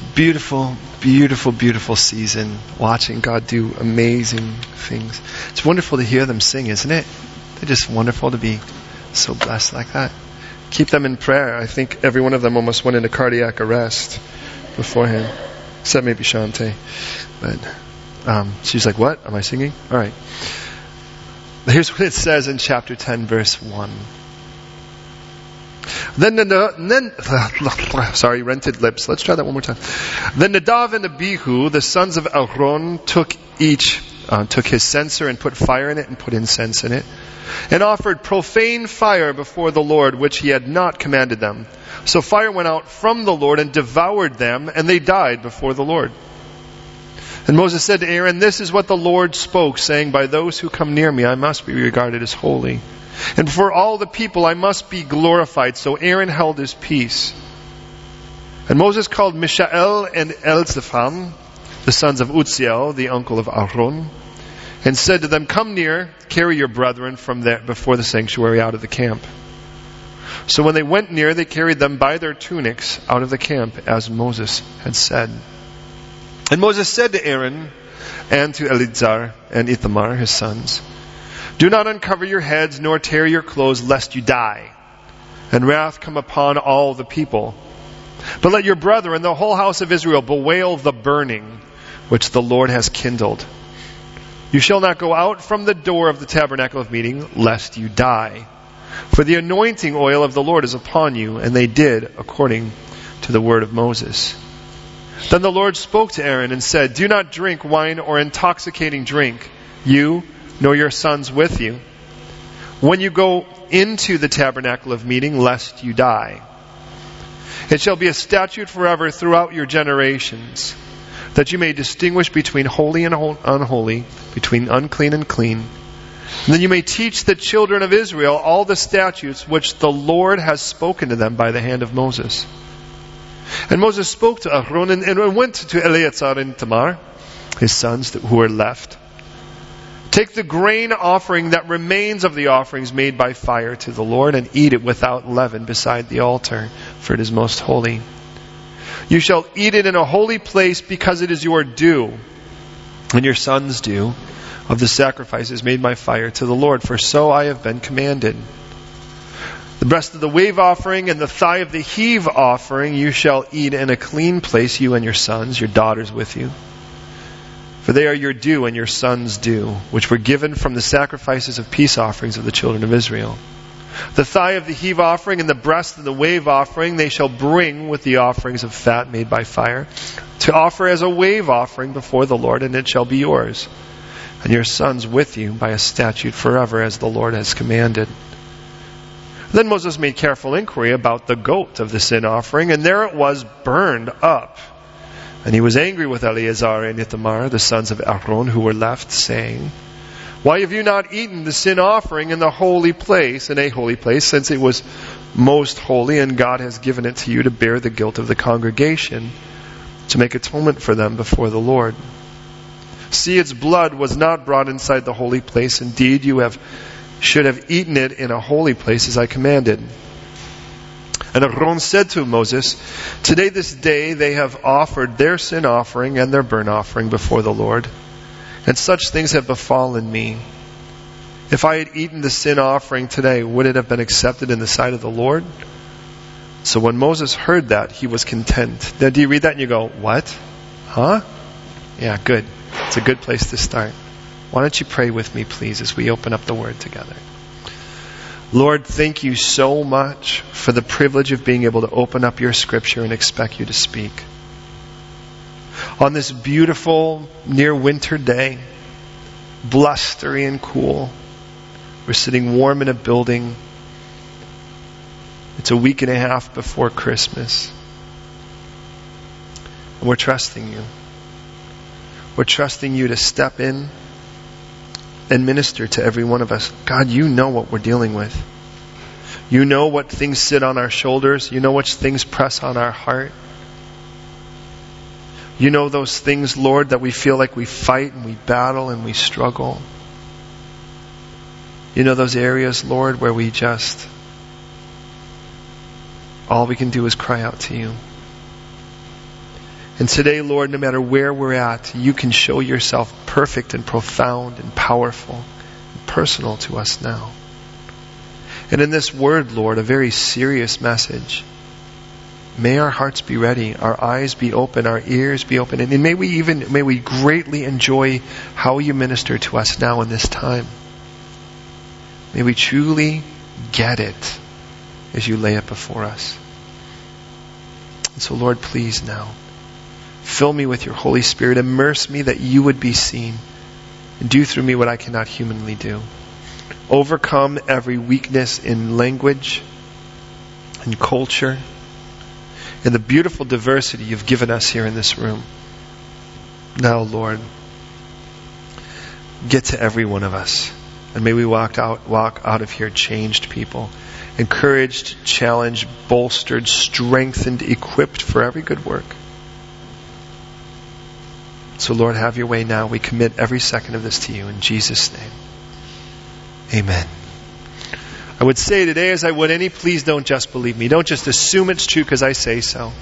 It's a beautiful, beautiful, beautiful season watching God do amazing things. It's wonderful to hear them sing, isn't it? They're just wonderful to be so blessed like that. Keep them in prayer. I think every one of them almost went into cardiac arrest beforehand, except maybe Shante. But um, she's like, "What am I singing?" All right. Here's what it says in chapter 10, verse 1. Then, the then sorry, rented lips. Let's try that one more time. Then Nadav and Abihu, the sons of Aaron, took each, uh, took his censer and put fire in it and put incense in it, and offered profane fire before the Lord, which he had not commanded them. So fire went out from the Lord and devoured them, and they died before the Lord. And Moses said to Aaron, This is what the Lord spoke, saying, By those who come near me I must be regarded as holy. And before all the people I must be glorified. So Aaron held his peace. And Moses called Mishael and Elzaphan, the sons of Uzziel, the uncle of Aaron, and said to them, Come near, carry your brethren from there before the sanctuary out of the camp. So when they went near, they carried them by their tunics out of the camp, as Moses had said. And Moses said to Aaron and to Eleazar and Ithamar, his sons, Do not uncover your heads nor tear your clothes lest you die, and wrath come upon all the people. But let your brethren, the whole house of Israel, bewail the burning which the Lord has kindled. You shall not go out from the door of the tabernacle of meeting lest you die. For the anointing oil of the Lord is upon you, and they did according to the word of Moses. Then the Lord spoke to Aaron and said, Do not drink wine or intoxicating drink, you nor your sons with you, when you go into the tabernacle of meeting, lest you die. It shall be a statute forever throughout your generations, that you may distinguish between holy and unholy, between unclean and clean. And then you may teach the children of Israel all the statutes which the Lord has spoken to them by the hand of Moses. And Moses spoke to Aaron and, and went to Eleazar and Ithamar, his sons who were left. Take the grain offering that remains of the offerings made by fire to the Lord and eat it without leaven beside the altar, for it is most holy. You shall eat it in a holy place because it is your due, and your sons' due, of the sacrifices made by fire to the Lord, for so I have been commanded. The breast of the wave offering and the thigh of the heave offering you shall eat in a clean place, you and your sons, your daughters with you. For they are your due and your sons' due, which were given from the sacrifices of peace offerings of the children of Israel. The thigh of the heave offering and the breast of the wave offering they shall bring with the offerings of fat made by fire, to offer as a wave offering before the Lord, and it shall be yours, and your sons with you by a statute forever, as the Lord has commanded. Then Moses made careful inquiry about the goat of the sin offering, and there it was burned up. And he was angry with Eleazar and Ithamar, the sons of Aaron, who were left, saying, Why have you not eaten the sin offering in the holy place, in a holy place, since it was most holy, and God has given it to you to bear the guilt of the congregation, to make atonement for them before the Lord? See, its blood was not brought inside the holy place. Indeed, you have should have eaten it in a holy place as I commanded. And Aaron said to Moses, Today, this day, they have offered their sin offering and their burnt offering before the Lord, and such things have befallen me. If I had eaten the sin offering today, would it have been accepted in the sight of the Lord? So when Moses heard that, he was content. Now, do you read that and you go, What? Huh? Yeah, good. It's a good place to start. Why don't you pray with me, please, as we open up the Word together? Lord, thank you so much for the privilege of being able to open up your Scripture and expect you to speak. On this beautiful, near winter day, blustery and cool, we're sitting warm in a building. It's a week and a half before Christmas. And we're trusting you. We're trusting you to step in and minister to every one of us. God, you know what we're dealing with. You know what things sit on our shoulders. You know what things press on our heart. You know those things, Lord, that we feel like we fight and we battle and we struggle. You know those areas, Lord, where we just, all we can do is cry out to you. And today, Lord, no matter where we're at, you can show yourself perfect and profound and powerful and personal to us now. And in this word, Lord, a very serious message. May our hearts be ready, our eyes be open, our ears be open, and may we even, may we greatly enjoy how you minister to us now in this time. May we truly get it as you lay it before us. And so, Lord, please now, fill me with your Holy Spirit. Immerse me that you would be seen. And do through me what I cannot humanly do. Overcome every weakness in language and culture and the beautiful diversity you've given us here in this room. Now, Lord, get to every one of us. And may we walk out, walk out of here changed people encouraged, challenged, bolstered, strengthened, equipped for every good work. So, Lord, have your way now. We commit every second of this to you in Jesus' name. Amen. I would say today, as I would any, please don't just believe me. Don't just assume it's true because I say so.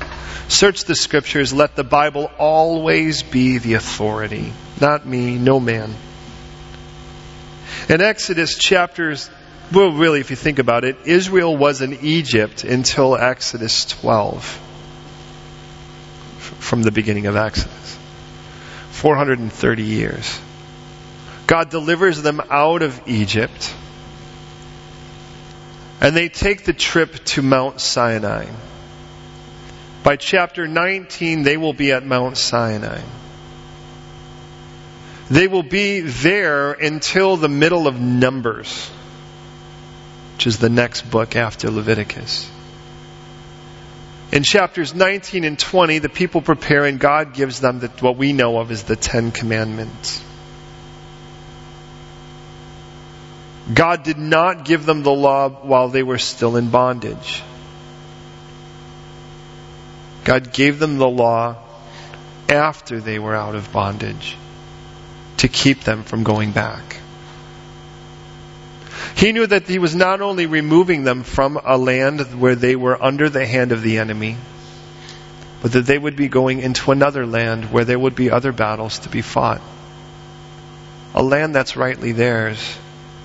Search the scriptures. Let the Bible always be the authority. Not me, no man. In Exodus chapters well, really, if you think about it, Israel was in Egypt until Exodus 12, from the beginning of Exodus. 430 years. God delivers them out of Egypt, and they take the trip to Mount Sinai. By chapter 19, they will be at Mount Sinai. They will be there until the middle of Numbers which is the next book after Leviticus. In chapters 19 and 20, the people prepare and God gives them the, what we know of as the Ten Commandments. God did not give them the law while they were still in bondage. God gave them the law after they were out of bondage to keep them from going back. He knew that he was not only removing them from a land where they were under the hand of the enemy, but that they would be going into another land where there would be other battles to be fought. A land that's rightly theirs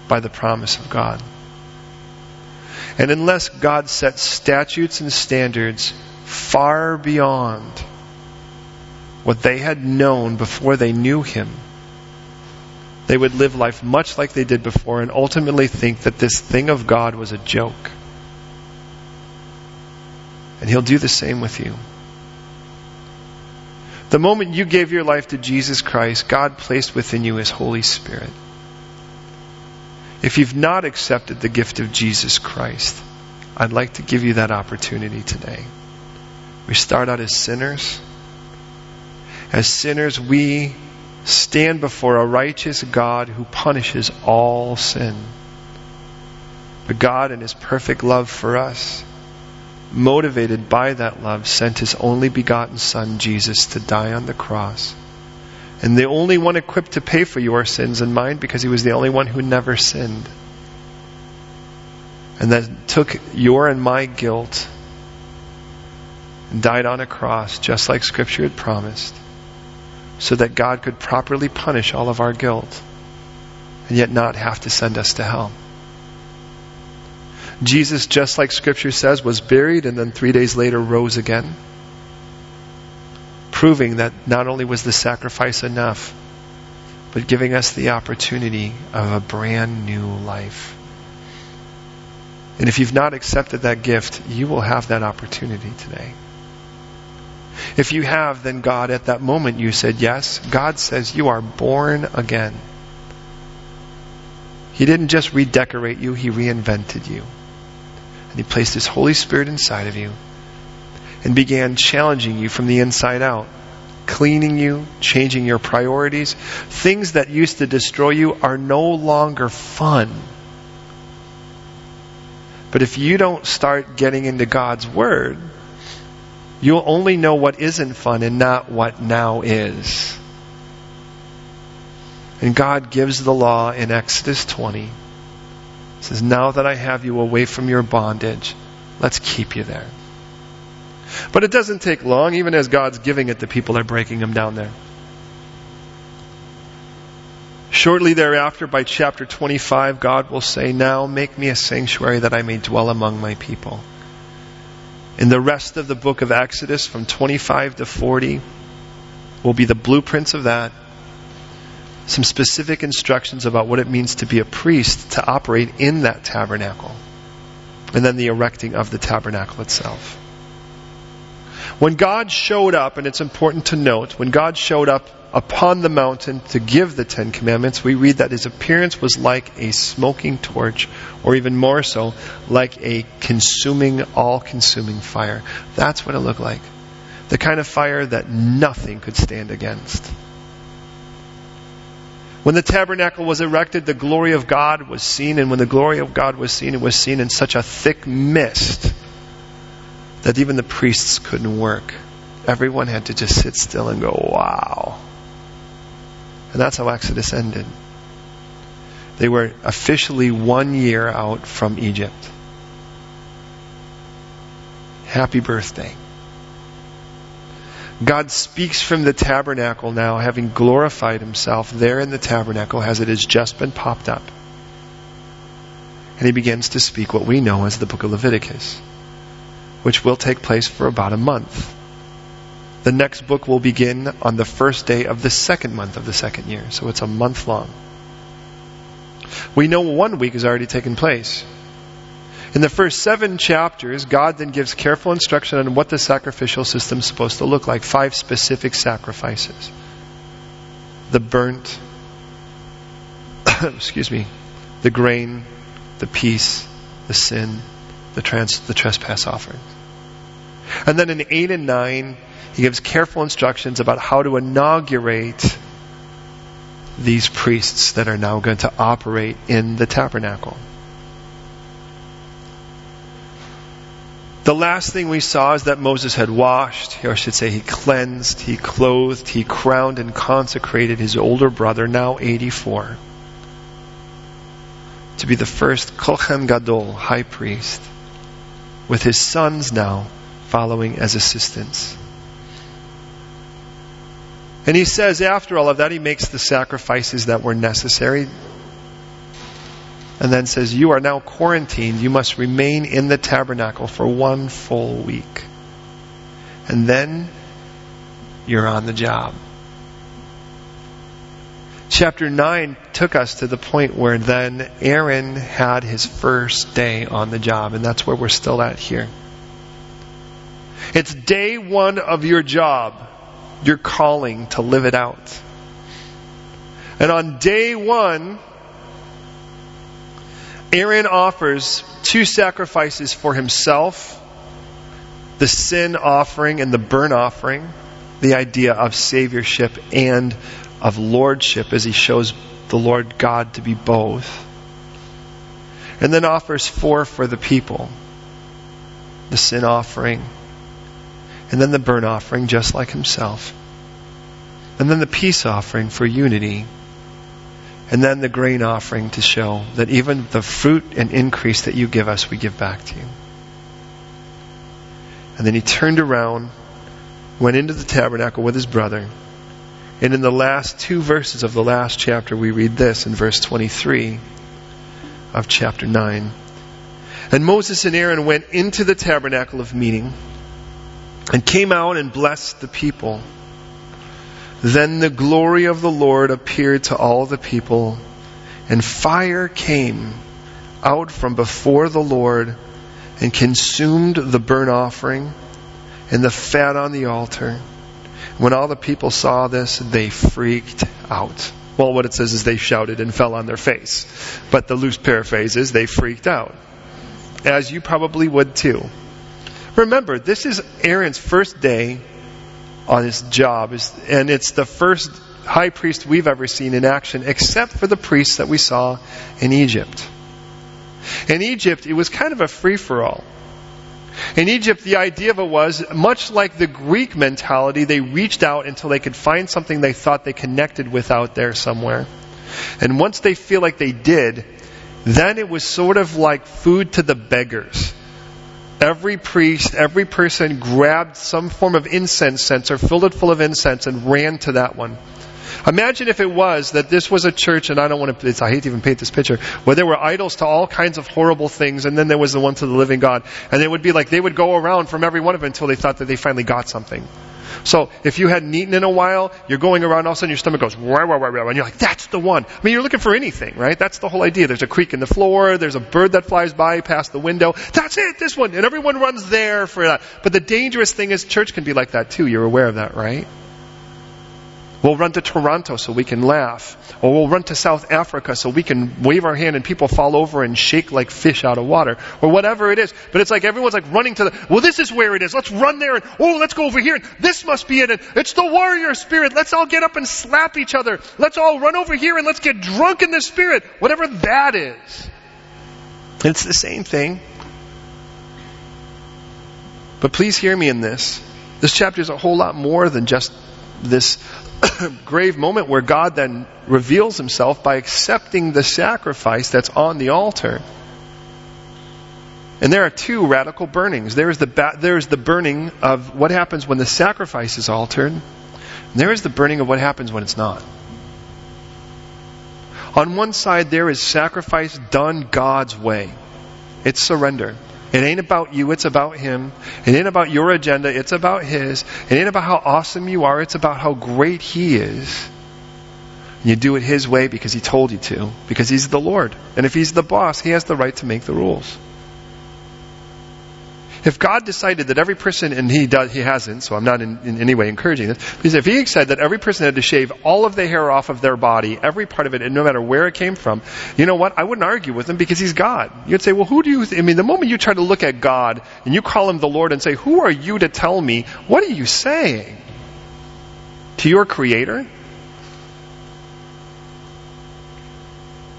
by the promise of God. And unless God set statutes and standards far beyond what they had known before they knew Him, they would live life much like they did before and ultimately think that this thing of God was a joke. And He'll do the same with you. The moment you gave your life to Jesus Christ, God placed within you His Holy Spirit. If you've not accepted the gift of Jesus Christ, I'd like to give you that opportunity today. We start out as sinners. As sinners, we stand before a righteous God who punishes all sin. But God, in His perfect love for us, motivated by that love, sent His only begotten Son, Jesus, to die on the cross. And the only one equipped to pay for your sins and mine because He was the only one who never sinned. And that took your and my guilt and died on a cross just like Scripture had promised so that God could properly punish all of our guilt and yet not have to send us to hell. Jesus, just like Scripture says, was buried and then three days later rose again, proving that not only was the sacrifice enough, but giving us the opportunity of a brand new life. And if you've not accepted that gift, you will have that opportunity today. If you have, then God, at that moment you said yes. God says you are born again. He didn't just redecorate you, He reinvented you. And He placed His Holy Spirit inside of you and began challenging you from the inside out, cleaning you, changing your priorities. Things that used to destroy you are no longer fun. But if you don't start getting into God's Word, You'll only know what isn't fun and not what now is. And God gives the law in Exodus 20. He says, Now that I have you away from your bondage, let's keep you there. But it doesn't take long. Even as God's giving it, the people are breaking them down there. Shortly thereafter, by chapter 25, God will say, Now make me a sanctuary that I may dwell among my people. In the rest of the book of Exodus, from 25 to 40, will be the blueprints of that. Some specific instructions about what it means to be a priest, to operate in that tabernacle. And then the erecting of the tabernacle itself. When God showed up, and it's important to note, when God showed up upon the mountain to give the Ten Commandments, we read that his appearance was like a smoking torch, or even more so, like a consuming, all consuming fire. That's what it looked like. The kind of fire that nothing could stand against. When the tabernacle was erected, the glory of God was seen, and when the glory of God was seen, it was seen in such a thick mist that even the priests couldn't work. Everyone had to just sit still and go, wow. And that's how Exodus ended. They were officially one year out from Egypt. Happy birthday. God speaks from the tabernacle now, having glorified himself there in the tabernacle as it has just been popped up. And he begins to speak what we know as the book of Leviticus, which will take place for about a month. The next book will begin on the first day of the second month of the second year. So it's a month long. We know one week has already taken place. In the first seven chapters, God then gives careful instruction on what the sacrificial system is supposed to look like. Five specific sacrifices. The burnt, excuse me, the grain, the peace, the sin, the, trans, the trespass offering. And then in 8 and 9, he gives careful instructions about how to inaugurate these priests that are now going to operate in the tabernacle. The last thing we saw is that Moses had washed, or I should say, he cleansed, he clothed, he crowned and consecrated his older brother, now 84, to be the first Kohen Gadol, high priest, with his sons now following as assistants. And he says, after all of that, he makes the sacrifices that were necessary. And then says, You are now quarantined. You must remain in the tabernacle for one full week. And then you're on the job. Chapter 9 took us to the point where then Aaron had his first day on the job, and that's where we're still at here. It's day one of your job your calling to live it out. And on day one, Aaron offers two sacrifices for himself the sin offering and the burnt offering, the idea of saviorship and of lordship as he shows the Lord God to be both. And then offers four for the people the sin offering and then the burnt offering, just like himself. And then the peace offering for unity. And then the grain offering to show that even the fruit and increase that you give us, we give back to you. And then he turned around, went into the tabernacle with his brother. And in the last two verses of the last chapter, we read this in verse 23 of chapter 9. And Moses and Aaron went into the tabernacle of meeting and came out and blessed the people. Then the glory of the Lord appeared to all the people, and fire came out from before the Lord and consumed the burnt offering and the fat on the altar. When all the people saw this, they freaked out. Well, what it says is they shouted and fell on their face. But the loose paraphrase is they freaked out. As you probably would too. Remember, this is Aaron's first day on his job, and it's the first high priest we've ever seen in action, except for the priests that we saw in Egypt. In Egypt, it was kind of a free for all. In Egypt, the idea of it was much like the Greek mentality, they reached out until they could find something they thought they connected with out there somewhere. And once they feel like they did, then it was sort of like food to the beggars. Every priest, every person grabbed some form of incense censer, filled it full of incense, and ran to that one. Imagine if it was that this was a church, and I don't want to, I hate to even paint this picture, where there were idols to all kinds of horrible things, and then there was the one to the living God. And it would be like they would go around from every one of them until they thought that they finally got something. So if you hadn't eaten in a while, you're going around, all of a sudden your stomach goes, wah, wah, wah, wah, and you're like, that's the one. I mean, you're looking for anything, right? That's the whole idea. There's a creak in the floor, there's a bird that flies by past the window. That's it, this one. And everyone runs there for that. But the dangerous thing is church can be like that too. You're aware of that, right? We'll run to Toronto so we can laugh. Or we'll run to South Africa so we can wave our hand and people fall over and shake like fish out of water. Or whatever it is. But it's like everyone's like running to the, well this is where it is. Let's run there and, oh let's go over here. This must be it. And it's the warrior spirit. Let's all get up and slap each other. Let's all run over here and let's get drunk in the spirit. Whatever that is. It's the same thing. But please hear me in this. This chapter is a whole lot more than just this grave moment where God then reveals himself by accepting the sacrifice that's on the altar. And there are two radical burnings. There is the, ba- there is the burning of what happens when the sacrifice is altered. And there is the burning of what happens when it's not. On one side, there is sacrifice done God's way. It's surrender. It ain't about you, it's about Him. It ain't about your agenda, it's about His. It ain't about how awesome you are, it's about how great He is. And you do it His way because He told you to, because He's the Lord. And if He's the boss, He has the right to make the rules. If God decided that every person, and He does, He hasn't, so I'm not in, in any way encouraging this, because if He said that every person had to shave all of the hair off of their body, every part of it, and no matter where it came from, you know what? I wouldn't argue with Him because He's God. You'd say, well, who do you, th-? I mean, the moment you try to look at God and you call Him the Lord and say, who are you to tell me? What are you saying? To your Creator?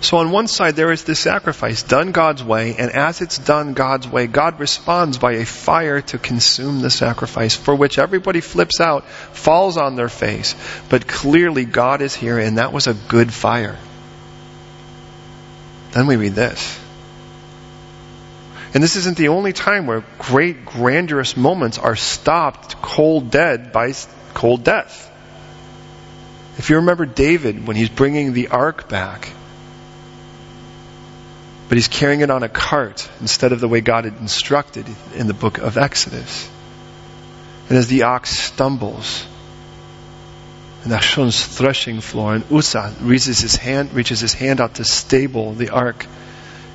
So on one side there is this sacrifice done God's way, and as it's done God's way, God responds by a fire to consume the sacrifice, for which everybody flips out, falls on their face. But clearly God is here, and that was a good fire. Then we read this. And this isn't the only time where great, grandiose moments are stopped cold dead by cold death. If you remember David when he's bringing the ark back, but he's carrying it on a cart instead of the way God had instructed in the book of Exodus. And as the ox stumbles, and Nachon's threshing floor, and Uzzah reaches his hand, reaches his hand out to stable the ark,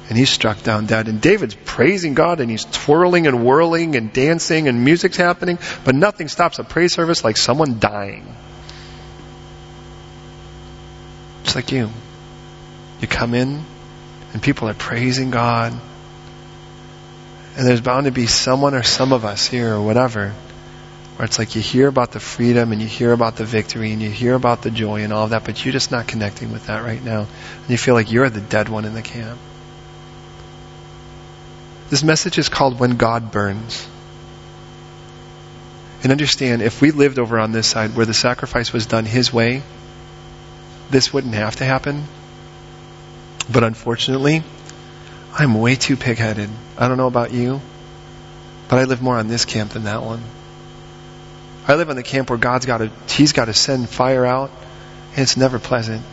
and he's struck down dead. And David's praising God, and he's twirling and whirling and dancing, and music's happening, but nothing stops a praise service like someone dying. Just like you. You come in, and people are praising God. And there's bound to be someone or some of us here or whatever where it's like you hear about the freedom and you hear about the victory and you hear about the joy and all of that, but you're just not connecting with that right now. And you feel like you're the dead one in the camp. This message is called When God Burns. And understand, if we lived over on this side where the sacrifice was done His way, this wouldn't have to happen. But unfortunately, I'm way too pig-headed. I don't know about you, but I live more on this camp than that one. I live on the camp where God's got to, He's got to send fire out, and it's never pleasant.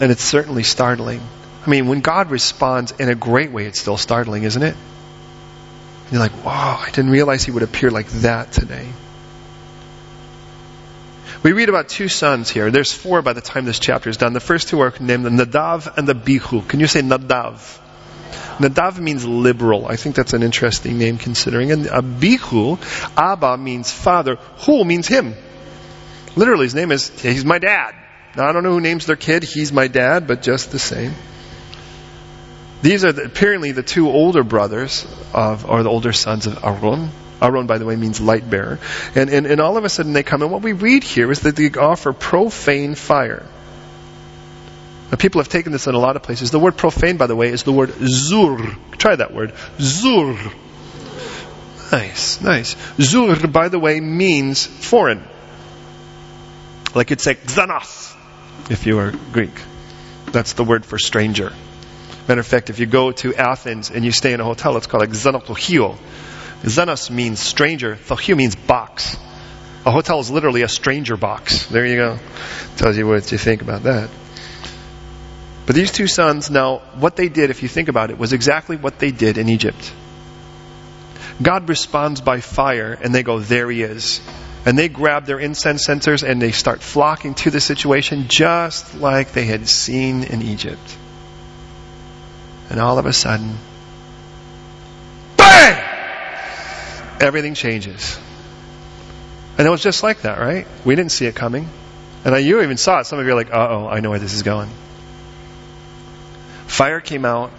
And it's certainly startling. I mean, when God responds in a great way, it's still startling, isn't it? And you're like, wow, I didn't realize He would appear like that today. We read about two sons here. There's four by the time this chapter is done. The first two are named the Nadav and the Bihu. Can you say Nadav? Nadav means liberal. I think that's an interesting name considering. And Abihu, Abba means father. Hu means him. Literally, his name is, he's my dad. Now, I don't know who names their kid. He's my dad, but just the same. These are the, apparently the two older brothers of, or the older sons of Aaron. Aaron, by the way, means light bearer. And, and, and all of a sudden they come, and what we read here is that they offer profane fire. Now, people have taken this in a lot of places. The word profane, by the way, is the word zur. Try that word. Zur. Nice, nice. Zur, by the way, means foreign. Like you'd say xenos, if you were Greek. That's the word for stranger. Matter of fact, if you go to Athens and you stay in a hotel, it's called like xenotochio. Xenos means stranger, tochio means box. A hotel is literally a stranger box. There you go. Tells you what you think about that. But these two sons, now, what they did, if you think about it, was exactly what they did in Egypt. God responds by fire, and they go, There he is. And they grab their incense censers and they start flocking to the situation just like they had seen in Egypt. And all of a sudden, Everything changes. And it was just like that, right? We didn't see it coming. And you even saw it. Some of you are like, uh oh, I know where this is going. Fire came out,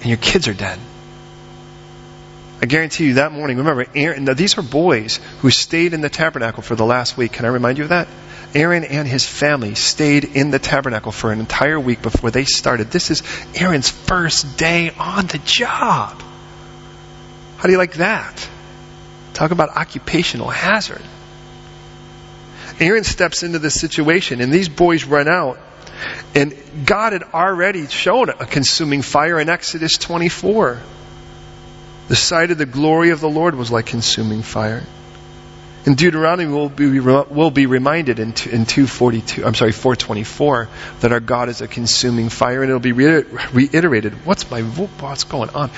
and your kids are dead. I guarantee you that morning, remember, Aaron, these are boys who stayed in the tabernacle for the last week. Can I remind you of that? Aaron and his family stayed in the tabernacle for an entire week before they started. This is Aaron's first day on the job. How do you like that? Talk about occupational hazard. Aaron steps into this situation, and these boys run out. And God had already shown a consuming fire in Exodus 24. The sight of the glory of the Lord was like consuming fire. In Deuteronomy, we'll be, we'll be reminded in, in 242, I'm sorry, 424, that our God is a consuming fire, and it'll be reiterated. What's my, what's going on?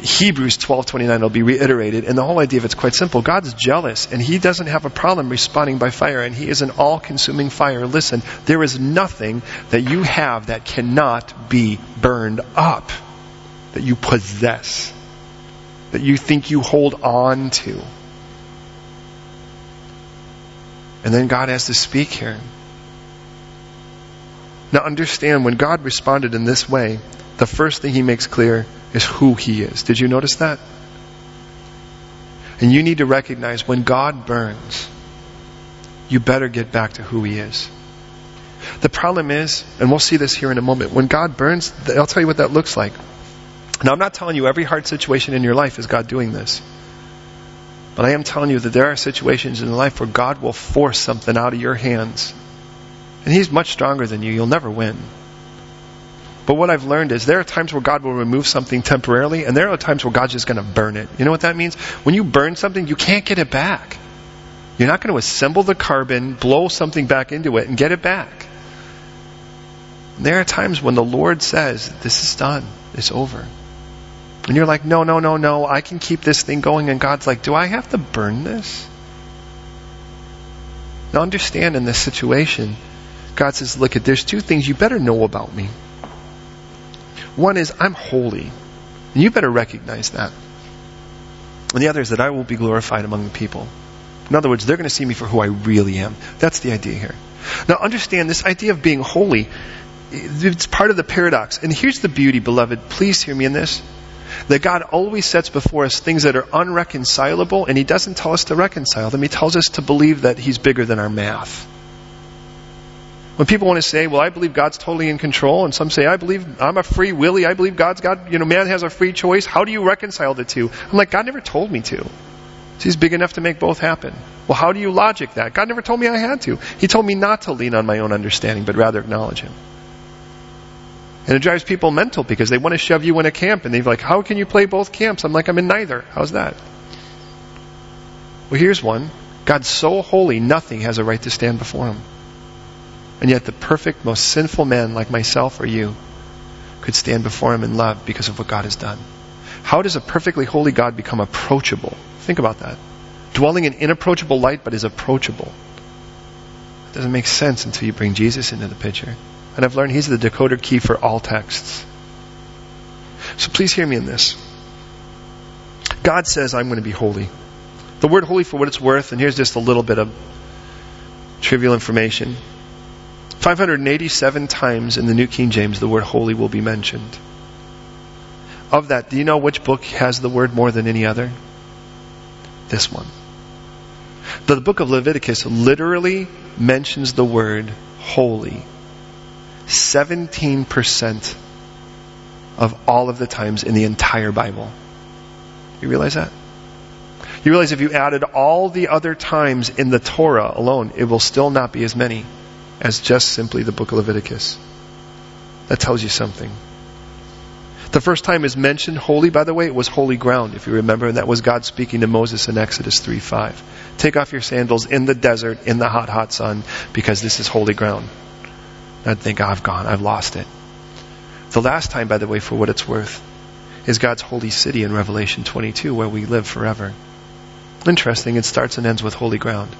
Hebrews 12:29 will be reiterated, and the whole idea of it's quite simple. God's jealous, and He doesn't have a problem responding by fire, and He is an all-consuming fire. Listen, there is nothing that you have that cannot be burned up, that you possess that you think you hold on to. And then God has to speak here. Now understand, when God responded in this way, the first thing he makes clear is who he is. Did you notice that? And you need to recognize when God burns, you better get back to who he is. The problem is, and we'll see this here in a moment, when God burns, I'll tell you what that looks like. Now, I'm not telling you every hard situation in your life is God doing this. But I am telling you that there are situations in life where God will force something out of your hands. And He's much stronger than you. You'll never win. But what I've learned is there are times where God will remove something temporarily, and there are times where God's just going to burn it. You know what that means? When you burn something, you can't get it back. You're not going to assemble the carbon, blow something back into it, and get it back. And there are times when the Lord says, This is done. It's over. And you're like, no, no, no, no, I can keep this thing going. And God's like, do I have to burn this? Now understand in this situation, God says, look, there's two things you better know about me. One is I'm holy. And you better recognize that. And the other is that I will be glorified among the people. In other words, they're going to see me for who I really am. That's the idea here. Now understand this idea of being holy, it's part of the paradox. And here's the beauty, beloved. Please hear me in this that God always sets before us things that are unreconcilable, and He doesn't tell us to reconcile them. He tells us to believe that He's bigger than our math. When people want to say, well, I believe God's totally in control, and some say, I believe I'm a free willy, I believe God's God, you know, man has a free choice, how do you reconcile the two? I'm like, God never told me to. He's big enough to make both happen. Well, how do you logic that? God never told me I had to. He told me not to lean on my own understanding, but rather acknowledge Him. And it drives people mental because they want to shove you in a camp and they're like, how can you play both camps? I'm like, I'm in neither. How's that? Well, here's one. God's so holy, nothing has a right to stand before him. And yet the perfect, most sinful man like myself or you could stand before him in love because of what God has done. How does a perfectly holy God become approachable? Think about that. Dwelling in inapproachable light, but is approachable. It doesn't make sense until you bring Jesus into the picture. And I've learned he's the decoder key for all texts. So please hear me in this. God says, I'm going to be holy. The word holy, for what it's worth, and here's just a little bit of trivial information 587 times in the New King James, the word holy will be mentioned. Of that, do you know which book has the word more than any other? This one. The book of Leviticus literally mentions the word holy 17% of all of the times in the entire Bible. You realize that? You realize if you added all the other times in the Torah alone, it will still not be as many as just simply the book of Leviticus. That tells you something. The first time is mentioned holy, by the way, it was holy ground, if you remember, and that was God speaking to Moses in Exodus 3 5. Take off your sandals in the desert, in the hot, hot sun, because this is holy ground. I'd think, oh, I've gone, I've lost it. The last time, by the way, for what it's worth, is God's holy city in Revelation 22, where we live forever. Interesting, it starts and ends with holy ground.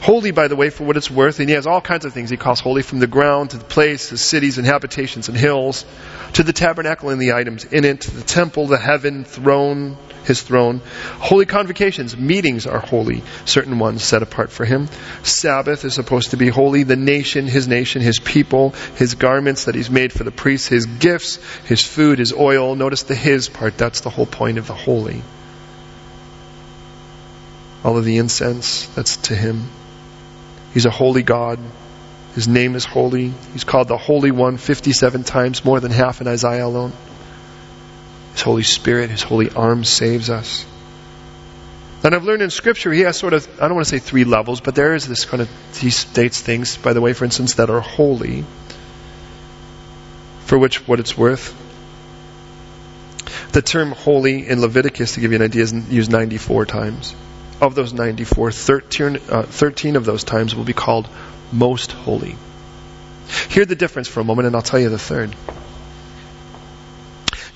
Holy, by the way, for what it's worth, and he has all kinds of things he calls holy, from the ground to the place, the cities and habitations and hills, to the tabernacle and the items in it, to the temple, the heaven, throne, his throne. Holy convocations, meetings are holy, certain ones set apart for him. Sabbath is supposed to be holy. The nation, his nation, his people, his garments that he's made for the priests, his gifts, his food, his oil. Notice the his part. That's the whole point of the holy. All of the incense, that's to him. He's a holy God. His name is holy. He's called the Holy One 57 times, more than half in Isaiah alone. His Holy Spirit, His holy arm saves us. And I've learned in Scripture, he has sort of, I don't want to say three levels, but there is this kind of, he states things, by the way, for instance, that are holy, for which, what it's worth. The term holy in Leviticus, to give you an idea, is used 94 times. Of those 94, 13, uh, 13 of those times will be called most holy. Hear the difference for a moment, and I'll tell you the third.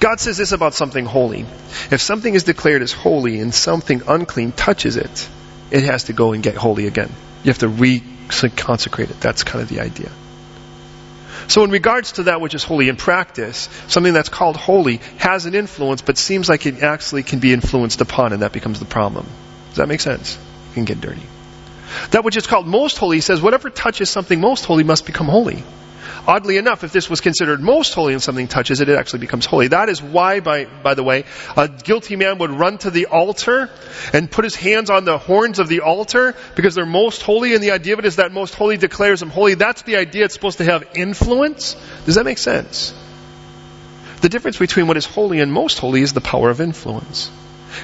God says this about something holy. If something is declared as holy and something unclean touches it, it has to go and get holy again. You have to reconsecrate it. That's kind of the idea. So in regards to that which is holy in practice, something that's called holy has an influence, but seems like it actually can be influenced upon, and that becomes the problem. Does that make sense? It can get dirty. That which is called most holy says whatever touches something most holy must become holy. Oddly enough, if this was considered most holy and something touches it, it actually becomes holy. That is why, by, by the way, a guilty man would run to the altar and put his hands on the horns of the altar because they're most holy and the idea of it is that most holy declares them holy. That's the idea it's supposed to have influence. Does that make sense? The difference between what is holy and most holy is the power of influence.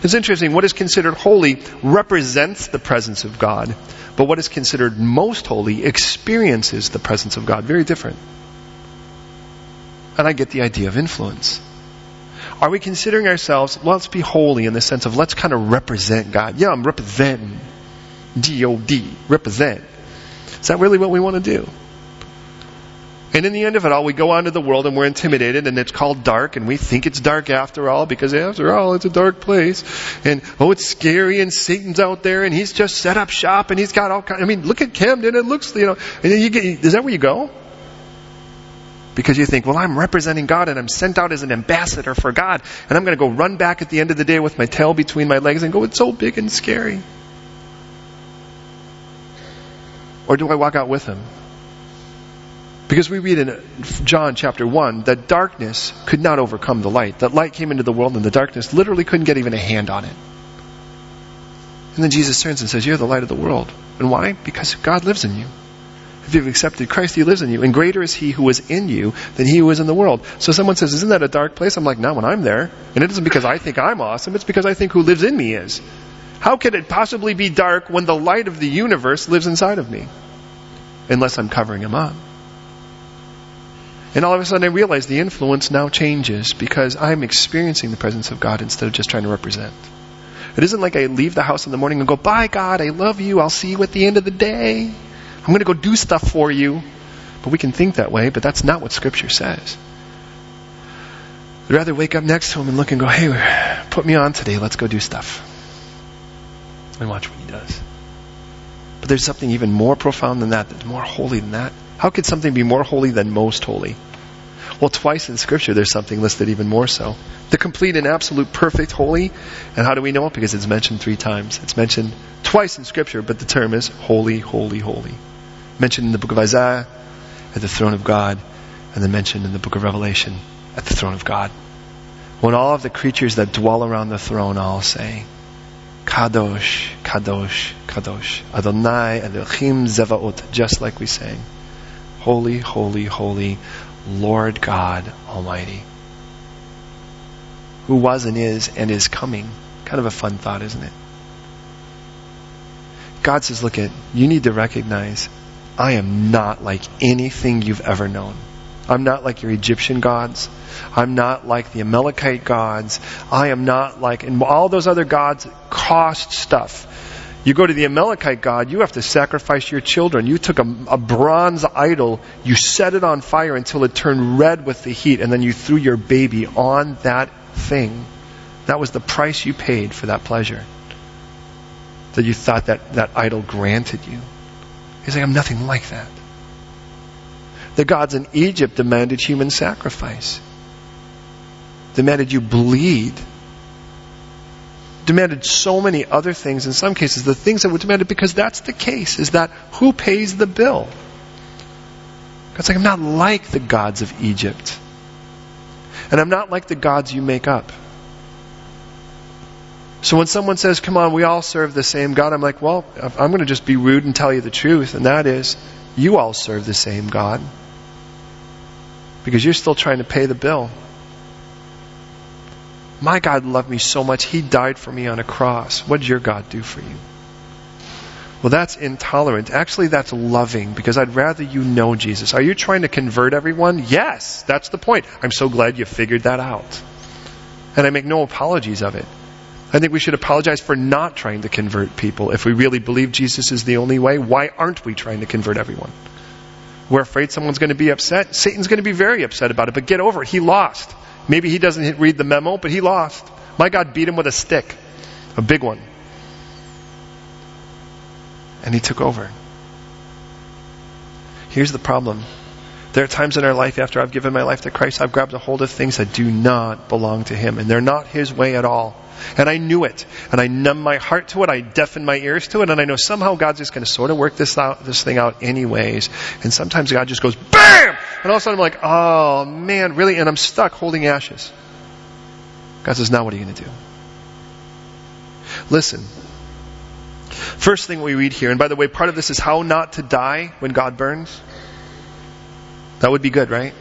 It's interesting, what is considered holy represents the presence of God, but what is considered most holy experiences the presence of God. Very different. And I get the idea of influence. Are we considering ourselves, let's be holy in the sense of let's kind of represent God? Yeah, I'm representing. G-O-D, represent. Is that really what we want to do? And in the end of it all, we go out into the world and we're intimidated and it's called dark and we think it's dark after all because after all, it's a dark place. And oh, it's scary and Satan's out there and he's just set up shop and he's got all kinds, I mean, look at Camden, it looks, you know, and you get, is that where you go? Because you think, well, I'm representing God and I'm sent out as an ambassador for God and I'm going to go run back at the end of the day with my tail between my legs and go, it's so big and scary. Or do I walk out with him? Because we read in John chapter 1 that darkness could not overcome the light. That light came into the world and the darkness literally couldn't get even a hand on it. And then Jesus turns and says, You're the light of the world. And why? Because God lives in you. If you've accepted Christ, He lives in you. And greater is He who is in you than He who is in the world. So someone says, Isn't that a dark place? I'm like, Not when I'm there. And it isn't because I think I'm awesome, it's because I think who lives in me is. How could it possibly be dark when the light of the universe lives inside of me? Unless I'm covering Him up. And all of a sudden I realize the influence now changes because I'm experiencing the presence of God instead of just trying to represent. It isn't like I leave the house in the morning and go, bye God, I love you, I'll see you at the end of the day. I'm going to go do stuff for you. But we can think that way, but that's not what Scripture says. I'd rather wake up next to him and look and go, hey, put me on today, let's go do stuff. And watch what he does. But there's something even more profound than that, that's more holy than that. How could something be more holy than most holy? Well, twice in Scripture there's something listed even more so. The complete and absolute perfect holy. And how do we know it? Because it's mentioned three times. It's mentioned twice in Scripture, but the term is holy, holy, holy. Mentioned in the book of Isaiah, at the throne of God, and then mentioned in the book of Revelation, at the throne of God. When all of the creatures that dwell around the throne all say, Kadosh, Kadosh, Kadosh, Adonai, Elohim, Zevaot, just like we sang. Holy, holy, holy, Lord God Almighty. Who was and is and is coming. Kind of a fun thought, isn't it? God says, look at, you need to recognize I am not like anything you've ever known. I'm not like your Egyptian gods. I'm not like the Amalekite gods. I am not like, and all those other gods cost stuff. You go to the Amalekite god, you have to sacrifice your children. You took a, a, bronze idol, you set it on fire until it turned red with the heat, and then you threw your baby on that thing. That was the price you paid for that pleasure. That you thought that that idol granted you. He's like, I'm nothing like that. The gods in Egypt demanded human sacrifice, demanded you bleed, demanded so many other things. In some cases, the things that were demanded, because that's the case, is that who pays the bill? God's like, I'm not like the gods of Egypt. And I'm not like the gods you make up. So when someone says, come on, we all serve the same God, I'm like, well, I'm going to just be rude and tell you the truth, and that is, you all serve the same God because you're still trying to pay the bill. My God loved me so much, He died for me on a cross. What did your God do for you? Well, that's intolerant. Actually, that's loving because I'd rather you know Jesus. Are you trying to convert everyone? Yes, that's the point. I'm so glad you figured that out. And I make no apologies of it. I think we should apologize for not trying to convert people. If we really believe Jesus is the only way, why aren't we trying to convert everyone? We're afraid someone's going to be upset. Satan's going to be very upset about it, but get over it. He lost. Maybe he doesn't read the memo, but he lost. My God beat him with a stick, a big one. And he took over. Here's the problem. There are times in our life after I've given my life to Christ, I've grabbed a hold of things that do not belong to Him, and they're not His way at all. And I knew it. And I numbed my heart to it. I deafened my ears to it. And I know somehow God's just going to sort of work this out, this thing out anyways. And sometimes God just goes, BAM! And all of a sudden I'm like, oh man, really? And I'm stuck holding ashes. God says, now what are you going to do? Listen. First thing we read here, and by the way, part of this is how not to die when God burns. That would be good, right?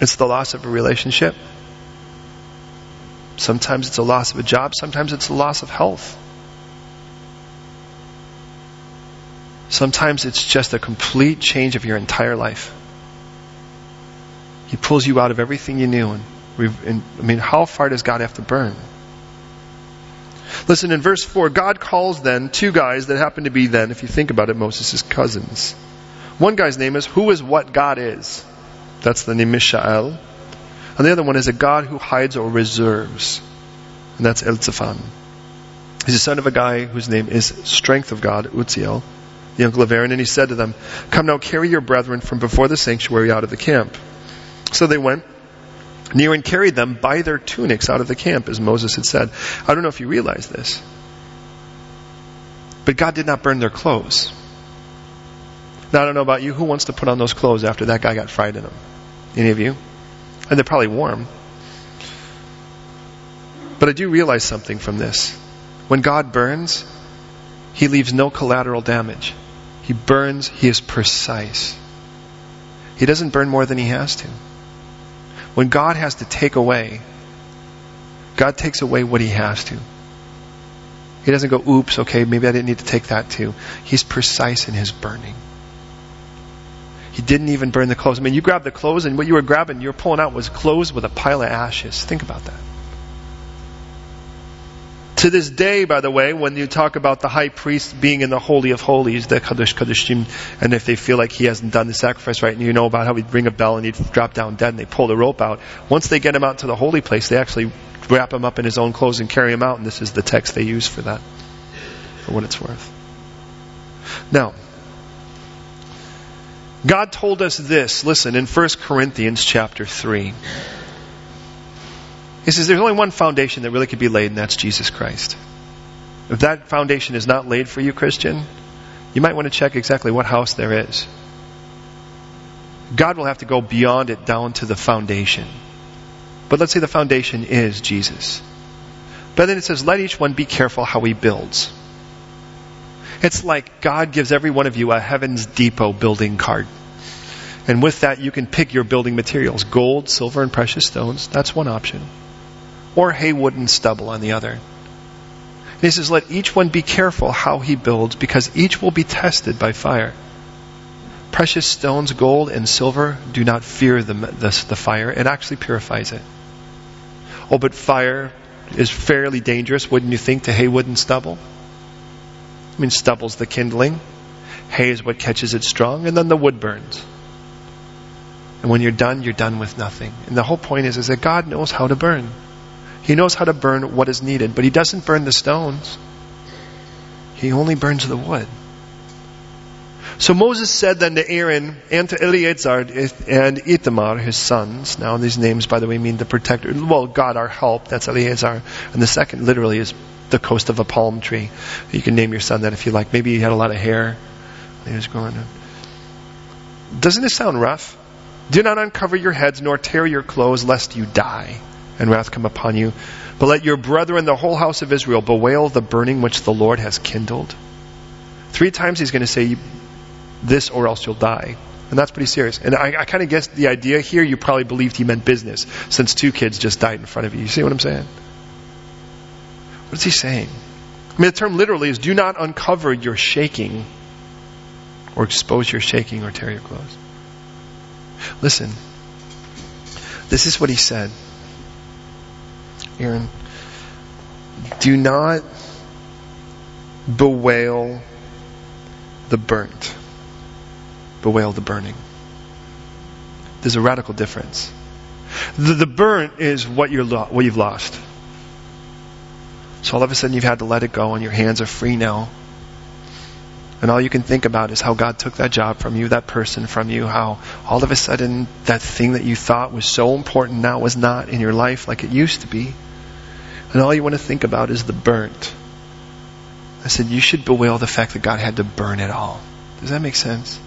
It's the loss of a relationship. Sometimes it's a loss of a job. Sometimes it's a loss of health. Sometimes it's just a complete change of your entire life. He pulls you out of everything you knew. And, and I mean, how far does God have to burn? Listen, in verse 4, God calls then two guys that happen to be then, if you think about it, Moses' cousins. One guy's name is Who is What God Is. That's the name Mishael. And the other one is a God who hides or reserves. And that's Elzaphan. He's the son of a guy whose name is Strength of God, Uzziel, the uncle of Aaron. And he said to them, Come now, carry your brethren from before the sanctuary out of the camp. So they went near and carried them by their tunics out of the camp, as Moses had said. I don't know if you realize this. But God did not burn their clothes. Now, I don't know about you. Who wants to put on those clothes after that guy got fried in them? Any of you? And they're probably warm. But I do realize something from this. When God burns, He leaves no collateral damage. He burns, He is precise. He doesn't burn more than He has to. When God has to take away, God takes away what He has to. He doesn't go, oops, okay, maybe I didn't need to take that too. He's precise in His burning. He didn't even burn the clothes. I mean, you grabbed the clothes, and what you were grabbing, you were pulling out was clothes with a pile of ashes. Think about that. To this day, by the way, when you talk about the high priest being in the Holy of Holies, the Kadosh Kadoshim, and if they feel like he hasn't done the sacrifice right, and you know about how he'd ring a bell and he'd drop down dead and they pull the rope out, once they get him out to the holy place, they actually wrap him up in his own clothes and carry him out, and this is the text they use for that, for what it's worth. Now, God told us this, listen, in 1 Corinthians chapter 3. He says there's only one foundation that really could be laid, and that's Jesus Christ. If that foundation is not laid for you, Christian, you might want to check exactly what house there is. God will have to go beyond it down to the foundation. But let's say the foundation is Jesus. But then it says, let each one be careful how he builds. It's like God gives every one of you a Heaven's Depot building card. And with that, you can pick your building materials gold, silver, and precious stones. That's one option. Or hay, wood, and stubble on the other. And he says, Let each one be careful how he builds, because each will be tested by fire. Precious stones, gold and silver, do not fear the, the, the fire. It actually purifies it. Oh, but fire is fairly dangerous, wouldn't you think, to hay, wood, and stubble? I mean, stubble's the kindling. Hay is what catches it strong, and then the wood burns. And when you're done, you're done with nothing. And the whole point is, is that God knows how to burn. He knows how to burn what is needed, but He doesn't burn the stones. He only burns the wood. So Moses said then to Aaron and to Eleazar and Ithamar, his sons. Now these names, by the way, mean the protector. Well, God, our help. That's Eleazar. And the second literally is the coast of a palm tree. You can name your son that if you like. Maybe he had a lot of hair. He was going. Doesn't this sound rough? Do not uncover your heads nor tear your clothes lest you die and wrath come upon you. But let your brethren, the whole house of Israel, bewail the burning which the Lord has kindled. Three times he's going to say this or else you'll die. And that's pretty serious. And I, I kind of guess the idea here, you probably believed he meant business, since two kids just died in front of you. You see what I'm saying? What is he saying? I mean, the term literally is do not uncover your shaking or expose your shaking or tear your clothes. Listen, this is what he said. Aaron, do not bewail the burnt bewail the burning. There's a radical difference. The, the burnt is what, you're lo- what you've lost. So all of a sudden you've had to let it go and your hands are free now. And all you can think about is how God took that job from you, that person from you, how all of a sudden that thing that you thought was so important now was not in your life like it used to be. And all you want to think about is the burnt. I said, you should bewail the fact that God had to burn it all. Does that make sense?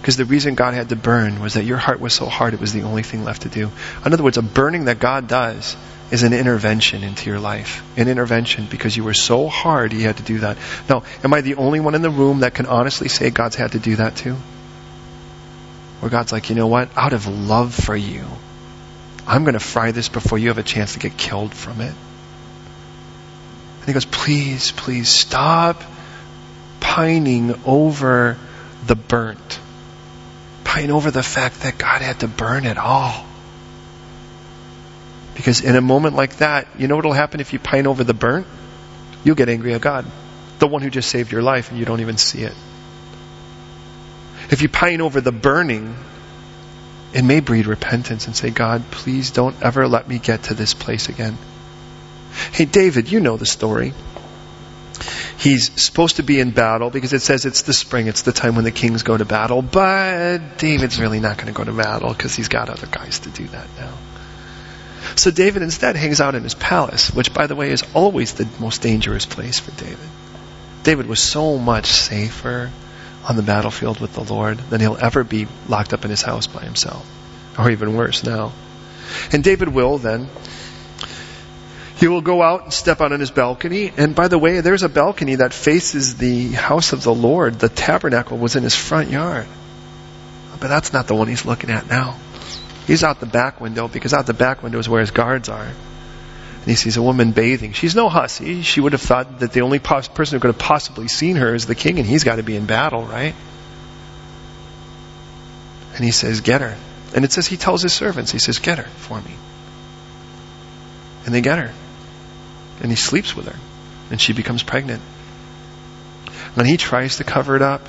Because the reason God had to burn was that your heart was so hard it was the only thing left to do. In other words, a burning that God does is an intervention into your life. An intervention because you were so hard he had to do that. Now, am I the only one in the room that can honestly say God's had to do that too? Where God's like, you know what? Out of love for you, I'm going to fry this before you have a chance to get killed from it. And he goes, please, please stop pining over the burnt pine over the fact that God had to burn it all. Because in a moment like that, you know what will happen if you pine over the burnt? You'll get angry at God. The one who just saved your life and you don't even see it. If you pine over the burning, it may breed repentance and say, God, please don't ever let me get to this place again. Hey, David, you know the story. He's supposed to be in battle because it says it's the spring, it's the time when the kings go to battle, but David's really not going to go to battle because he's got other guys to do that now. So David instead hangs out in his palace, which by the way is always the most dangerous place for David. David was so much safer on the battlefield with the Lord than he'll ever be locked up in his house by himself. Or even worse now. And David will then he will go out and step out on his balcony. And by the way, there's a balcony that faces the house of the Lord. The tabernacle was in his front yard. But that's not the one he's looking at now. He's out the back window because out the back window is where his guards are. And he sees a woman bathing. She's no hussy. She would have thought that the only pos- person who could have possibly seen her is the king, and he's got to be in battle, right? And he says, Get her. And it says he tells his servants, he says, Get her for me. And they get her and he sleeps with her, and she becomes pregnant. And he tries to cover it up.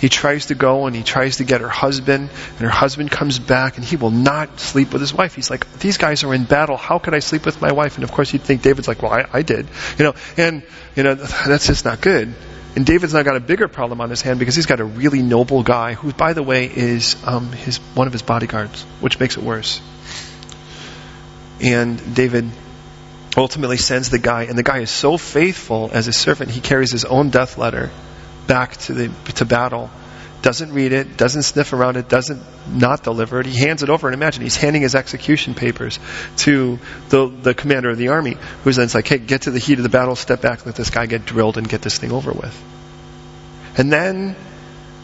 He tries to go and he tries to get her husband, and her husband comes back and he will not sleep with his wife. He's like, these guys are in battle. How could I sleep with my wife? And of course you'd think David's like, well, I, I did. You know, and, you know, that's just not good. And David's now got a bigger problem on his hand because he's got a really noble guy who, by the way, is um, his one of his bodyguards, which makes it worse. And David ultimately sends the guy, and the guy is so faithful as a servant, he carries his own death letter back to the to battle. Doesn't read it, doesn't sniff around it, doesn't not deliver it. He hands it over, and imagine he's handing his execution papers to the the commander of the army, who's then like, "Hey, get to the heat of the battle, step back, let this guy get drilled, and get this thing over with." And then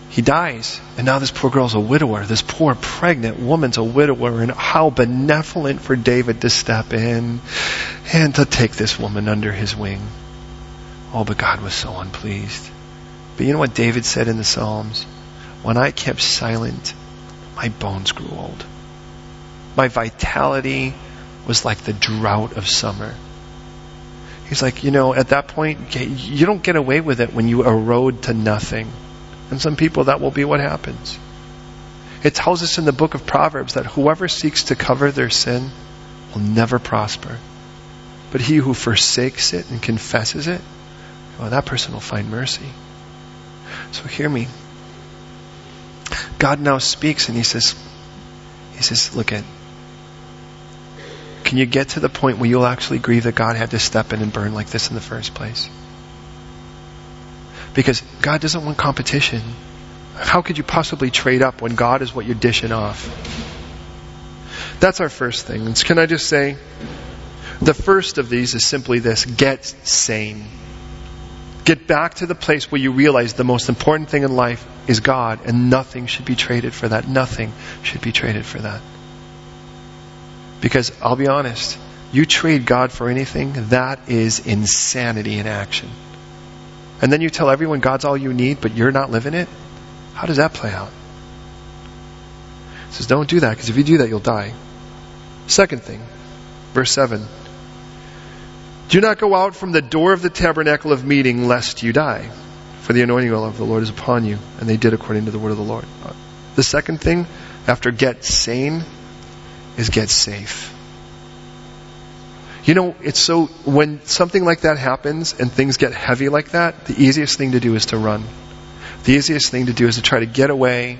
he dies. And now this poor girl's a widower. This poor pregnant woman's a widower. And how benevolent for David to step in and to take this woman under his wing. Oh, but God was so unpleased. But you know what David said in the Psalms? when I kept silent, my bones grew old. My vitality was like the drought of summer. He's like, you know, at that point, you don't get away with it when you erode to nothing. And some people, that will be what happens. It tells us in the book of Proverbs that whoever seeks to cover their sin will never prosper. But he who forsakes it and confesses it, well, that person will find mercy. So hear me. God now speaks and he says, he says, look at, can you get to the point where you'll actually grieve that God had to step in and burn like this in the first place? Because God doesn't want competition. How could you possibly trade up when God is what you're dishing off? That's our first thing. Can I just say, the first of these is simply this get sane. Get back to the place where you realize the most important thing in life is God, and nothing should be traded for that. Nothing should be traded for that. Because I'll be honest, you trade God for anything, that is insanity in action. And then you tell everyone God's all you need, but you're not living it? How does that play out? He says, don't do that, because if you do that, you'll die. Second thing, verse 7. Do not go out from the door of the tabernacle of meeting lest you die, for the anointing oil of the Lord is upon you. And they did according to the word of the Lord. The second thing, after get sane, is get safe. You know, it's so, when something like that happens and things get heavy like that, the easiest thing to do is to run. The easiest thing to do is to try to get away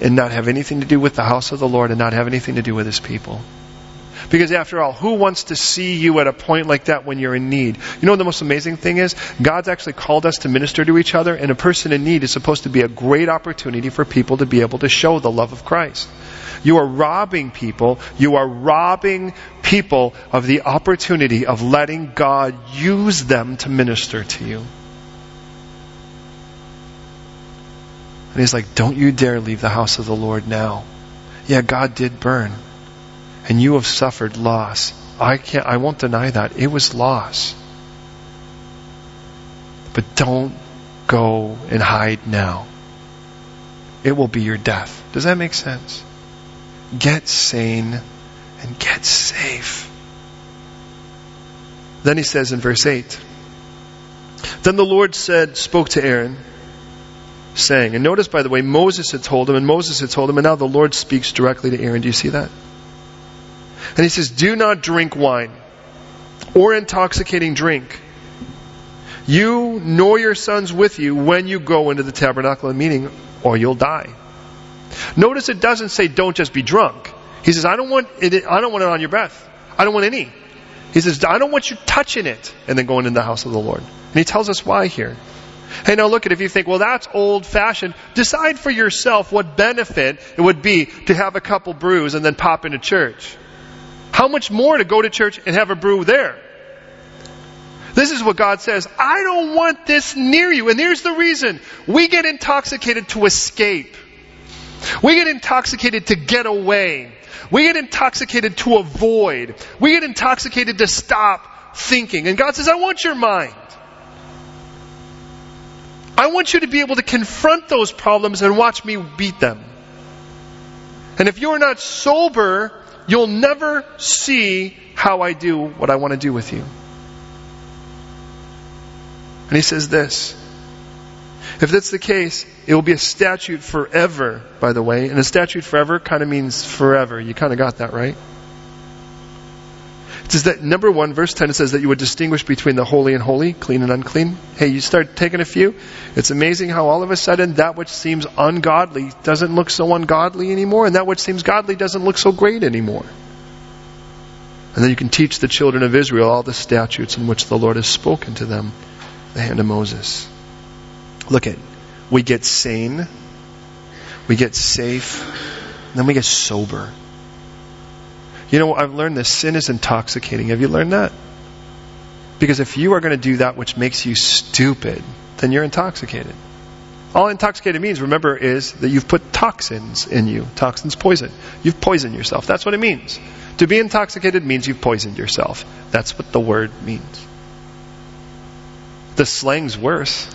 and not have anything to do with the house of the Lord and not have anything to do with His people. Because after all, who wants to see you at a point like that when you're in need? You know what the most amazing thing is? God's actually called us to minister to each other, and a person in need is supposed to be a great opportunity for people to be able to show the love of Christ. You are robbing people, you are robbing people of the opportunity of letting God use them to minister to you. And he's like, Don't you dare leave the house of the Lord now. Yeah, God did burn and you have suffered loss. I can't, I won't deny that. It was loss. But don't go and hide now. It will be your death. Does that make sense? Get sane and get safe. Then he says in verse 8, Then the Lord said, spoke to Aaron, saying, and notice by the way, Moses had told him, and Moses had told him, and now the Lord speaks directly to Aaron. Do you see that? And he says, Do not drink wine or intoxicating drink. You nor your sons with you when you go into the tabernacle of meeting, or you'll die. Notice it doesn't say don't just be drunk. He says, I don't want it, I don't want it on your breath. I don't want any. He says, I don't want you touching it and then going in the house of the Lord. And he tells us why here. Hey, now look at if you think, well, that's old fashioned. Decide for yourself what benefit it would be to have a couple brews and then pop into church. How much more to go to church and have a brew there? This is what God says. I don't want this near you. And here's the reason. We get intoxicated to escape. We get intoxicated to get away. We get intoxicated to avoid. We get intoxicated to stop thinking. And God says, I want your mind. I want you to be able to confront those problems and watch me beat them. And if you're not sober, You'll never see how I do what I want to do with you. And he says this. If that's the case, it will be a statute forever, by the way. And a statute forever kind of means forever. You kind of got that, right? It says that, number one, verse 10, it says that you would distinguish between the holy and holy, clean and unclean. Hey, you start taking a few. It's amazing how all of a sudden that which seems ungodly doesn't look so ungodly anymore, and that which seems godly doesn't look so great anymore. And then you can teach the children of Israel all the statutes in which the Lord has spoken to them, the hand of Moses. Look at, we get sane, we get safe, then we get sober. You know, I've learned this sin is intoxicating. Have you learned that? Because if you are going to do that which makes you stupid, then you're intoxicated. All intoxicated means, remember, is that you've put toxins in you. Toxins poison. You've poisoned yourself. That's what it means. To be intoxicated means you've poisoned yourself. That's what the word means. The slang's worse.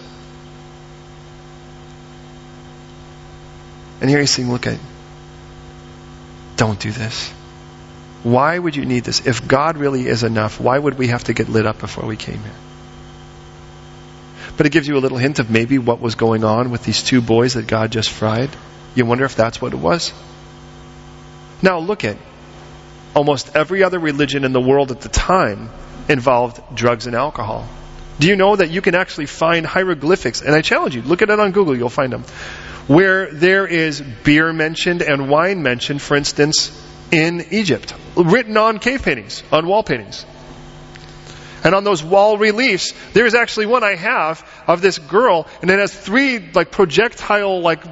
And here he's saying, look at, don't do this. Why would you need this? If God really is enough, why would we have to get lit up before we came here? But it gives you a little hint of maybe what was going on with these two boys that God just fried. You wonder if that's what it was? Now look at almost every other religion in the world at the time involved drugs and alcohol. Do you know that you can actually find hieroglyphics? And I challenge you, look at it on Google, you'll find them. Where there is beer mentioned and wine mentioned, for instance, in Egypt, written on cave paintings, on wall paintings. And on those wall reliefs, there's actually one I have of this girl, and it has three like projectile like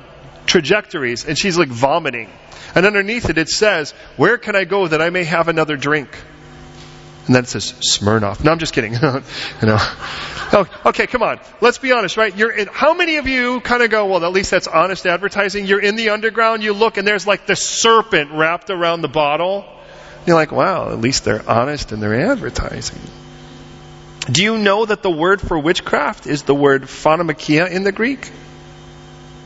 trajectories, and she's like vomiting. And underneath it, it says, Where can I go that I may have another drink? And then it says Smirnoff. No, I'm just kidding. you know. Oh, okay, come on. Let's be honest, right? You're in, how many of you kind of go, well, at least that's honest advertising? You're in the underground, you look, and there's like the serpent wrapped around the bottle. You're like, wow, at least they're honest in their advertising. Do you know that the word for witchcraft is the word pharmakia in the Greek?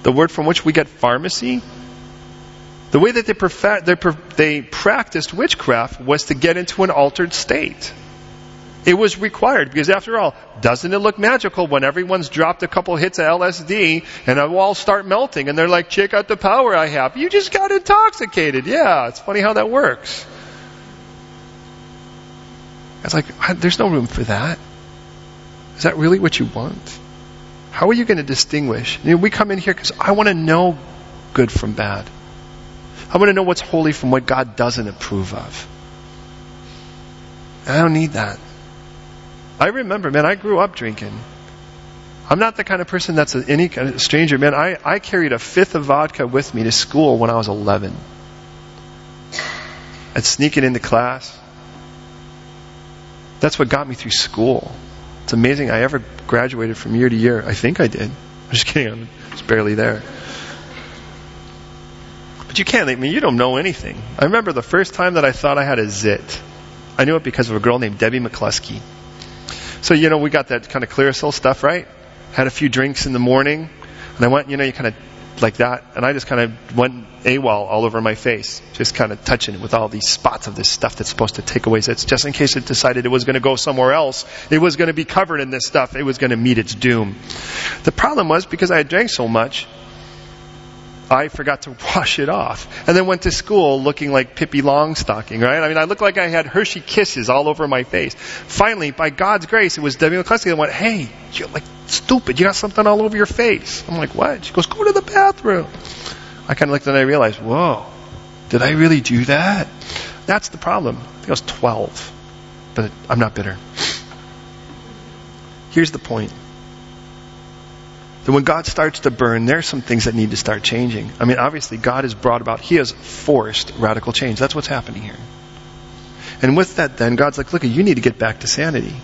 The word from which we get pharmacy? The way that they, prefa- they, they practiced witchcraft was to get into an altered state. It was required because after all, doesn't it look magical when everyone's dropped a couple hits of LSD and the walls start melting and they're like, check out the power I have. You just got intoxicated. Yeah, it's funny how that works. It's like, there's no room for that. Is that really what you want? How are you going to distinguish? You know, we come in here because I want to know good from bad. I want to know what's holy from what God doesn't approve of. I don't need that. I remember, man, I grew up drinking. I'm not the kind of person that's any kind of stranger, man. I, I carried a fifth of vodka with me to school when I was 11. I'd sneak it into class. That's what got me through school. It's amazing I ever graduated from year to year. I think I did. I'm just kidding. I'm just barely there. But you can't, I mean, you don't know anything. I remember the first time that I thought I had a zit. I knew it because of a girl named Debbie McCluskey. So, you know, we got that kind of Clearasil stuff, right? Had a few drinks in the morning, and I went, you know, you kind of like that, and I just kind of went AWOL all over my face, just kind of touching it with all these spots of this stuff that's supposed to take away zits, just in case it decided it was going to go somewhere else. It was going to be covered in this stuff. It was going to meet its doom. The problem was because I had drank so much, I forgot to wash it off. And then went to school looking like Pippi Longstocking, right? I mean, I looked like I had Hershey kisses all over my face. Finally, by God's grace, it was Debbie McCluskey that went, hey, you're like stupid. You got something all over your face. I'm like, what? She goes, go to the bathroom. I kind of looked and I realized, whoa, did I really do that? That's the problem. I think I was 12, but I'm not bitter. Here's the point that when God starts to burn, there are some things that need to start changing. I mean, obviously, God has brought about, He has forced radical change. That's what's happening here. And with that, then, God's like, look, you need to get back to sanity.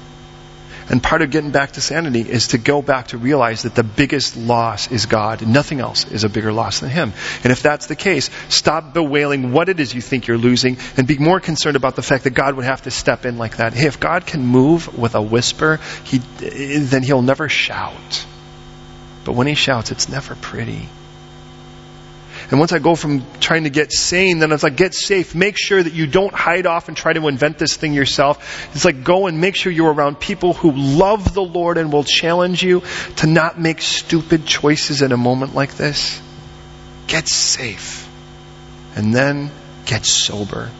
And part of getting back to sanity is to go back to realize that the biggest loss is God. Nothing else is a bigger loss than Him. And if that's the case, stop bewailing what it is you think you're losing and be more concerned about the fact that God would have to step in like that. Hey, if God can move with a whisper, he, then He'll never shout. But when he shouts, it's never pretty. And once I go from trying to get sane, then it's like get safe. Make sure that you don't hide off and try to invent this thing yourself. It's like go and make sure you're around people who love the Lord and will challenge you to not make stupid choices in a moment like this. Get safe. And then get sober.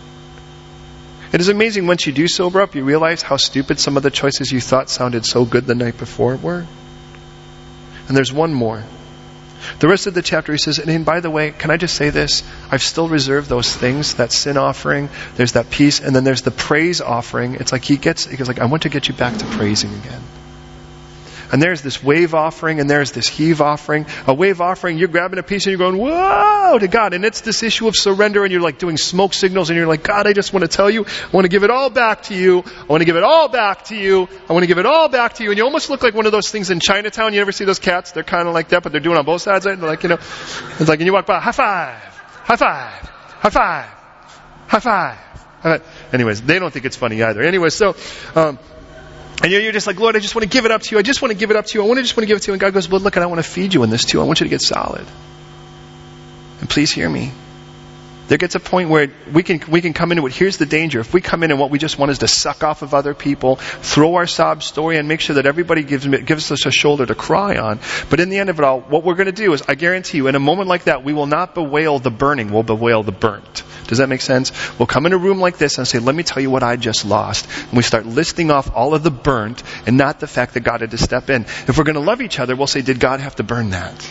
It is amazing once you do sober up, you realize how stupid some of the choices you thought sounded so good the night before were. And there's one more. The rest of the chapter he says, and by the way, can I just say this? I've still reserved those things, that sin offering, there's that peace, and then there's the praise offering. It's like he gets, he goes like, I want to get you back to praising again. And there's this wave offering and there's this heave offering. A wave offering, you're grabbing a piece and you're going, whoa, to God. And it's this issue of surrender and you're like doing smoke signals and you're like, God, I just want to tell you, I want to give it all back to you. I want to give it all back to you. I want to give it all back to you. And you almost look like one of those things in Chinatown. You ever see those cats? They're kind of like that, but they're doing on both sides. They're like, you know, it's like, and you walk by, high five, high five, high five. High five. Anyways, they don't think it's funny either. Anyway, so, um, and you're, just like, Lord, I just want to give it up to you. I just want to give it up to you. I want to just want to give it to you. And God goes, well, look, I want to feed you in this too. I want you to get solid. And please hear me. There gets a point where we can, we can come into it. Here's the danger. If we come in and what we just want is to suck off of other people, throw our sob story and make sure that everybody gives, gives us a shoulder to cry on. But in the end of it all, what we're going to do is, I guarantee you, in a moment like that, we will not bewail the burning, we'll bewail the burnt. Does that make sense? We'll come in a room like this and say, let me tell you what I just lost. And we start listing off all of the burnt and not the fact that God had to step in. If we're going to love each other, we'll say, did God have to burn that?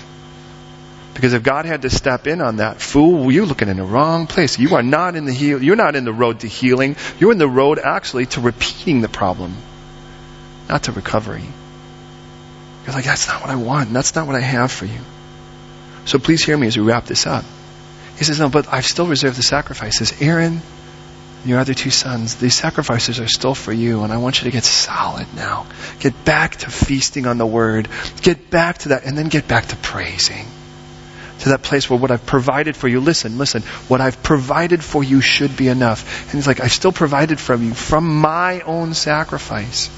Because if God had to step in on that, fool, you're looking in the wrong place. You are not in the heal, you're not in the road to healing. You're in the road actually to repeating the problem, not to recovery. You're like, that's not what I want. That's not what I have for you. So please hear me as we wrap this up. He says, no, but I've still reserved the sacrifices. Aaron, your other two sons, these sacrifices are still for you, and I want you to get solid now. Get back to feasting on the word. Get back to that, and then get back to praising to that place where what I've provided for you, listen, listen, what I've provided for you should be enough. And he's like, I've still provided from you from my own sacrifice.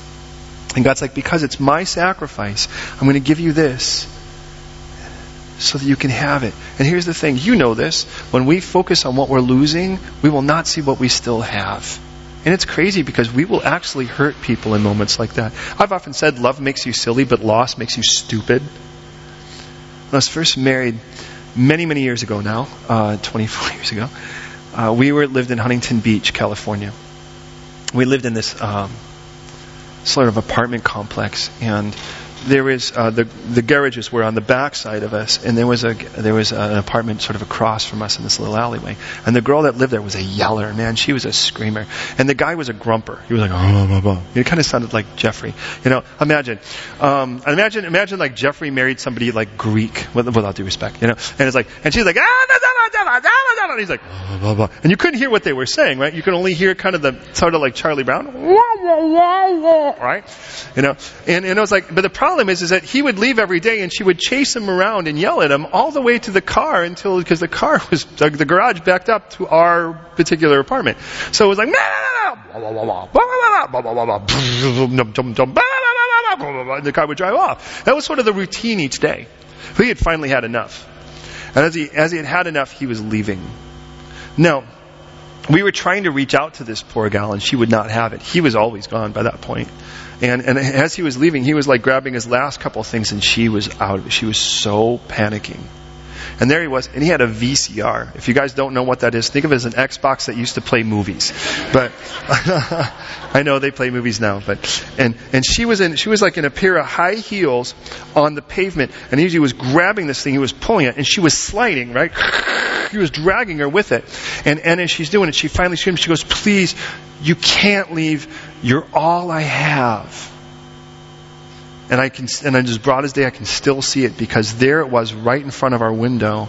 And God's like, because it's my sacrifice, I'm going to give you this so that you can have it. And here's the thing, you know this. When we focus on what we're losing, we will not see what we still have. And it's crazy because we will actually hurt people in moments like that. I've often said love makes you silly, but loss makes you stupid. When I was first married, many, many years ago now, uh, 24 years ago, uh, we were lived in Huntington Beach, California. We lived in this um, sort of apartment complex, and there was uh, the the garages were on the back side of us, and there was a there was an apartment sort of across from us in this little alleyway. And the girl that lived there was a yeller, man. She was a screamer, and the guy was a grumper. He was like, oh, blah, blah. It kind of sounded like Jeffrey. You know, imagine, um, imagine, imagine like Jeffrey married somebody like Greek, with, without due respect, you know. And it's like, and she's like, ah, da, da, da, da, da, da, and he's like, blah, blah, blah. and you couldn't hear what they were saying, right? You could only hear kind of the sort of like Charlie Brown, right? You know, and and it was like, but the problem is, is that he would leave every day and she would chase him around and yell at him all the way to the car until, because the car was, the garage backed up to our particular apartment. So it was like, and the car would drive off. That was sort of the routine each day. He had finally had enough. And as he, as he had had enough, he was leaving. Now, we were trying to reach out to this poor gal and she would not have it. He was always gone by that point. And, and as he was leaving, he was like grabbing his last couple of things and she was out of. She was so panicking. And there he was, and he had a VCR. If you guys don't know what that is, think of it as an Xbox that used to play movies. But I know they play movies now. But and and she was in she was like in a pair of high heels on the pavement, and he was grabbing this thing, he was pulling it, and she was sliding right. He was dragging her with it, and and as she's doing it, she finally screams. She goes, "Please, you can't leave. You're all I have." And I can, and as broad as day, I can still see it because there it was right in front of our window.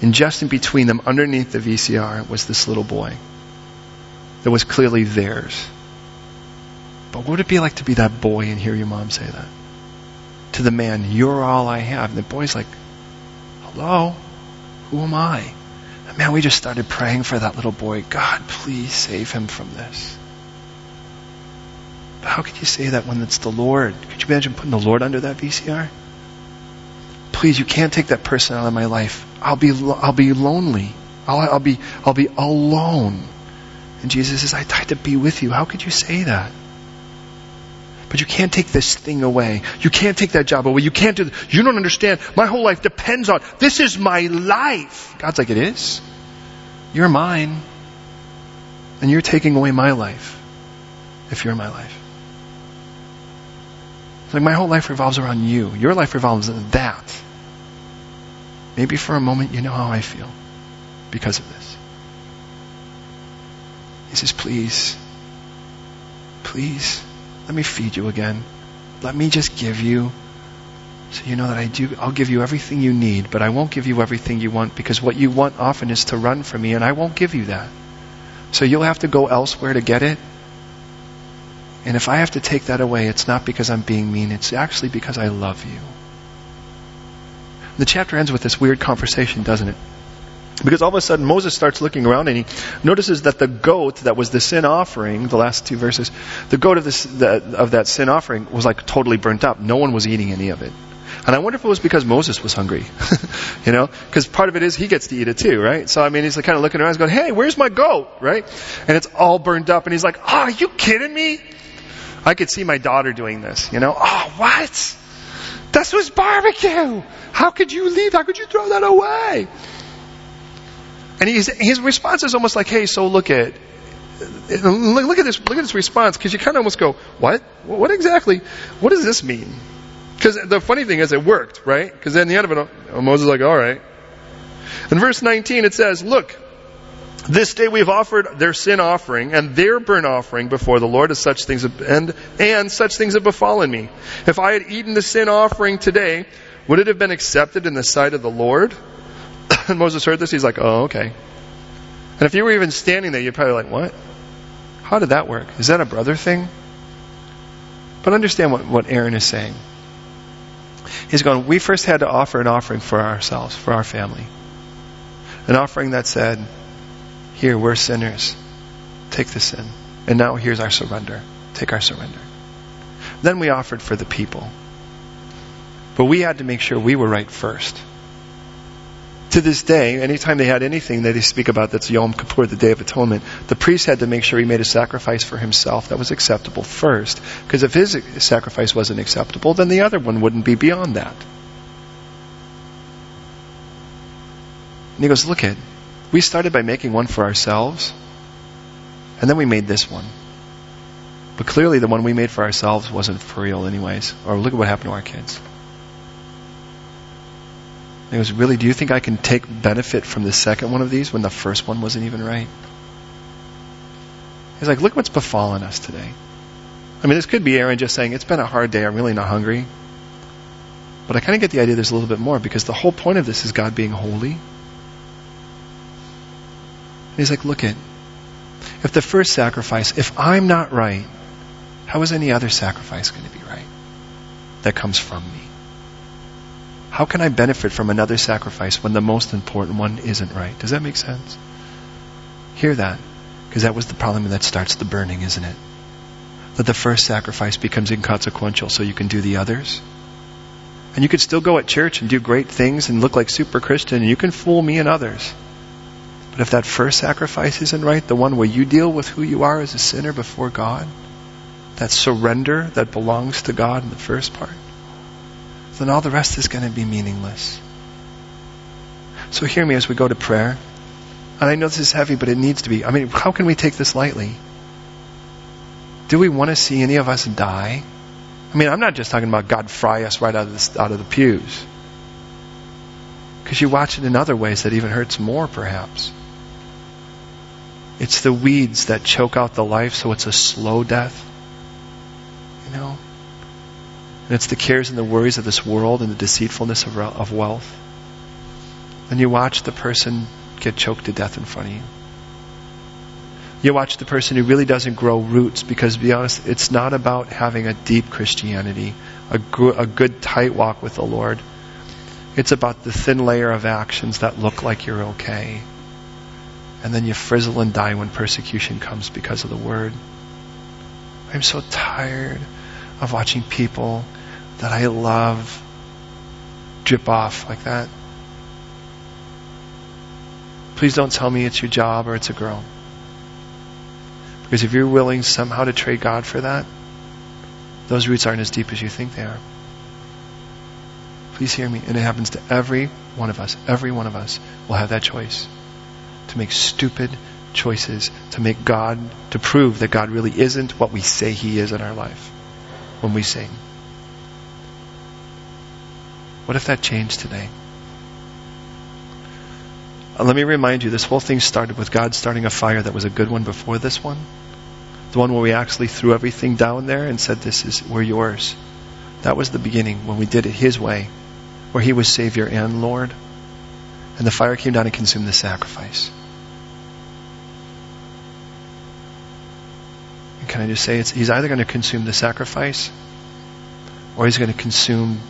And just in between them, underneath the VCR, was this little boy that was clearly theirs. But what would it be like to be that boy and hear your mom say that? To the man, you're all I have. And the boy's like, hello? Who am I? Man, we just started praying for that little boy. God, please save him from this. But how could you say that when it's the Lord? Could you imagine putting the Lord under that VCR? Please, you can't take that person out of my life. I'll be, I'll be lonely. I'll, I'll be, I'll be alone. And Jesus says, I died to be with you. How could you say that? But you can't take this thing away. You can't take that job away. You can't do, you don't understand. My whole life depends on, this is my life. God's like, it is. You're mine. And you're taking away my life if you're my life. It's like my whole life revolves around you. Your life revolves around that. Maybe for a moment you know how I feel because of this. He says, please, please, let me feed you again. Let me just give you so you know that I do, I'll give you everything you need, but I won't give you everything you want because what you want often is to run from me and I won't give you that. So you'll have to go elsewhere to get it and if I have to take that away, it's not because I'm being mean, it's actually because I love you. The chapter ends with this weird conversation, doesn't it? Because all of a sudden Moses starts looking around and he notices that the goat that was the sin offering, the last two verses, the goat of, this, the, of that sin offering was like totally burnt up. No one was eating any of it. And I wonder if it was because Moses was hungry. you know? Because part of it is he gets to eat it too, right? So I mean, he's like kind of looking around, going, hey, where's my goat? Right? And it's all burned up and he's like, oh, are you kidding me? I could see my daughter doing this, you know? Oh, what? This was barbecue! How could you leave? How could you throw that away? And his, his response is almost like, hey, so look at, look at this, look at this response, because you kind of almost go, what? What exactly, what does this mean? Because the funny thing is it worked, right? Because at the end of it, Moses is like, alright. In verse 19 it says, look, this day we've offered their sin offering and their burnt offering before the Lord as such things have, and, and such things have befallen me. If I had eaten the sin offering today, would it have been accepted in the sight of the Lord? Moses heard this, he's like, oh, okay. And if you were even standing there, you'd probably like, what? How did that work? Is that a brother thing? But understand what, what Aaron is saying. He's going, we first had to offer an offering for ourselves, for our family. An offering that said, here, we're sinners. Take the sin. And now here's our surrender. Take our surrender. Then we offered for the people. But we had to make sure we were right first. To this day, anytime they had anything that they speak about that's Yom Kippur, the Day of Atonement, the priest had to make sure he made a sacrifice for himself that was acceptable first. Because if his sacrifice wasn't acceptable, then the other one wouldn't be beyond that. And he goes, look at, we started by making one for ourselves, and then we made this one. But clearly, the one we made for ourselves wasn't for real, anyways. Or look at what happened to our kids. He goes, Really, do you think I can take benefit from the second one of these when the first one wasn't even right? He's like, Look what's befallen us today. I mean, this could be Aaron just saying, It's been a hard day, I'm really not hungry. But I kind of get the idea there's a little bit more because the whole point of this is God being holy And he's like, look at, if the first sacrifice, if I'm not right, how is any other sacrifice going to be right that comes from me? How can I benefit from another sacrifice when the most important one isn't right? Does that make sense? Hear that. Because that was the problem that starts the burning, isn't it? That the first sacrifice becomes inconsequential so you can do the others. And you could still go at church and do great things and look like super Christian and you can fool me and others. But if that first sacrifice isn't right, the one where you deal with who you are as a sinner before God, that surrender that belongs to God in the first part, then all the rest is going to be meaningless. So hear me as we go to prayer. And I know this is heavy, but it needs to be. I mean, how can we take this lightly? Do we want to see any of us die? I mean, I'm not just talking about God fry us right out of the, out of the pews. Because you watch it in other ways that even hurts more, perhaps. It's the weeds that choke out the life, so it's a slow death. You know? And it's the cares and the worries of this world and the deceitfulness of, of wealth. And you watch the person get choked to death in front of you. You watch the person who really doesn't grow roots because, to be honest, it's not about having a deep Christianity, a, a good tight walk with the Lord. It's about the thin layer of actions that look like you're okay and then you frizzle and die when persecution comes because of the word. I'm so tired of watching people that I love drip off like that. Please don't tell me it's your job or it's a girl. Because if you're willing somehow to trade God for that, those roots aren't as deep as you think they are. Please hear me. And it happens to every one of us. Every one of us will have that choice to make stupid choices, to make God, to prove that God really isn't what we say He is in our life when we sing. What if that changed today? Uh, let me remind you, this whole thing started with God starting a fire that was a good one before this one. The one where we actually threw everything down there and said, This is, we're yours. That was the beginning when we did it His way, where He was Savior and Lord. And the fire came down and consumed the sacrifice. And can I just say he's either going to consume the sacrifice or he's going to consume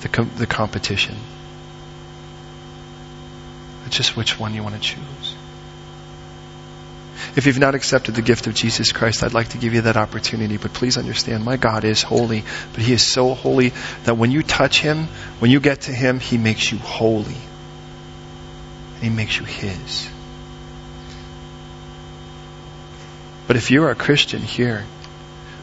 the, com- the competition. It's just which one you want to choose. If you've not accepted the gift of Jesus Christ, I'd like to give you that opportunity. But please understand, my God is holy, but He is so holy that when you touch Him, when you get to Him, He makes you holy. And He makes you His. But if you're a Christian here,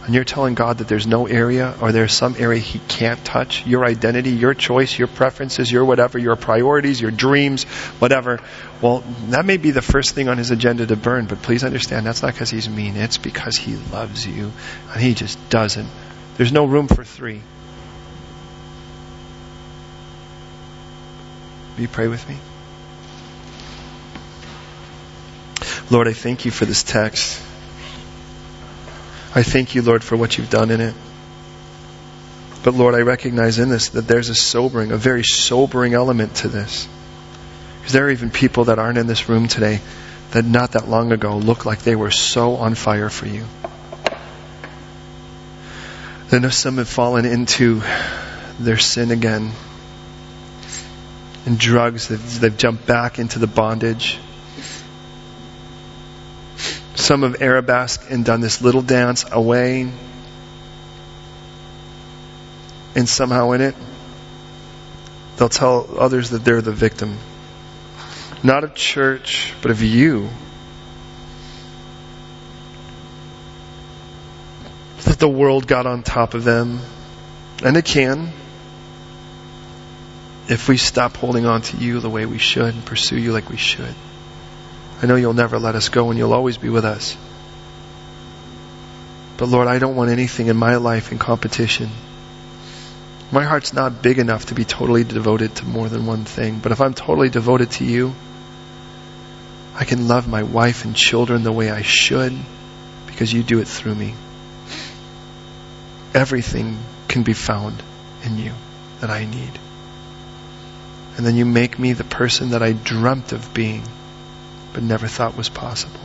and you're telling God that there's no area or there's some area He can't touch, your identity, your choice, your preferences, your whatever, your priorities, your dreams, whatever, well, that may be the first thing on His agenda to burn, but please understand that's not because He's mean. It's because He loves you and He just doesn't. There's no room for three. Will you pray with me? Lord, I thank you for this text. I thank you, Lord, for what you've done in it. But Lord, I recognize in this that there's a sobering, a very sobering element to this. Because there are even people that aren't in this room today that not that long ago looked like they were so on fire for you. I know some have fallen into their sin again. And drugs, they've, they've jumped back into the bondage. Some of arabesque and done this little dance away. And somehow in it, they'll tell others that they're the victim. Not of church, but of you. That the world got on top of them. And it can. If we stop holding on to you the way we should and pursue you like we should. I know you'll never let us go and you'll always be with us. But Lord, I don't want anything in my life in competition. My heart's not big enough to be totally devoted to more than one thing. But if I'm totally devoted to you, I can love my wife and children the way I should because you do it through me. Everything can be found in you that I need. And then you make me the person that I dreamt of being but never thought was possible.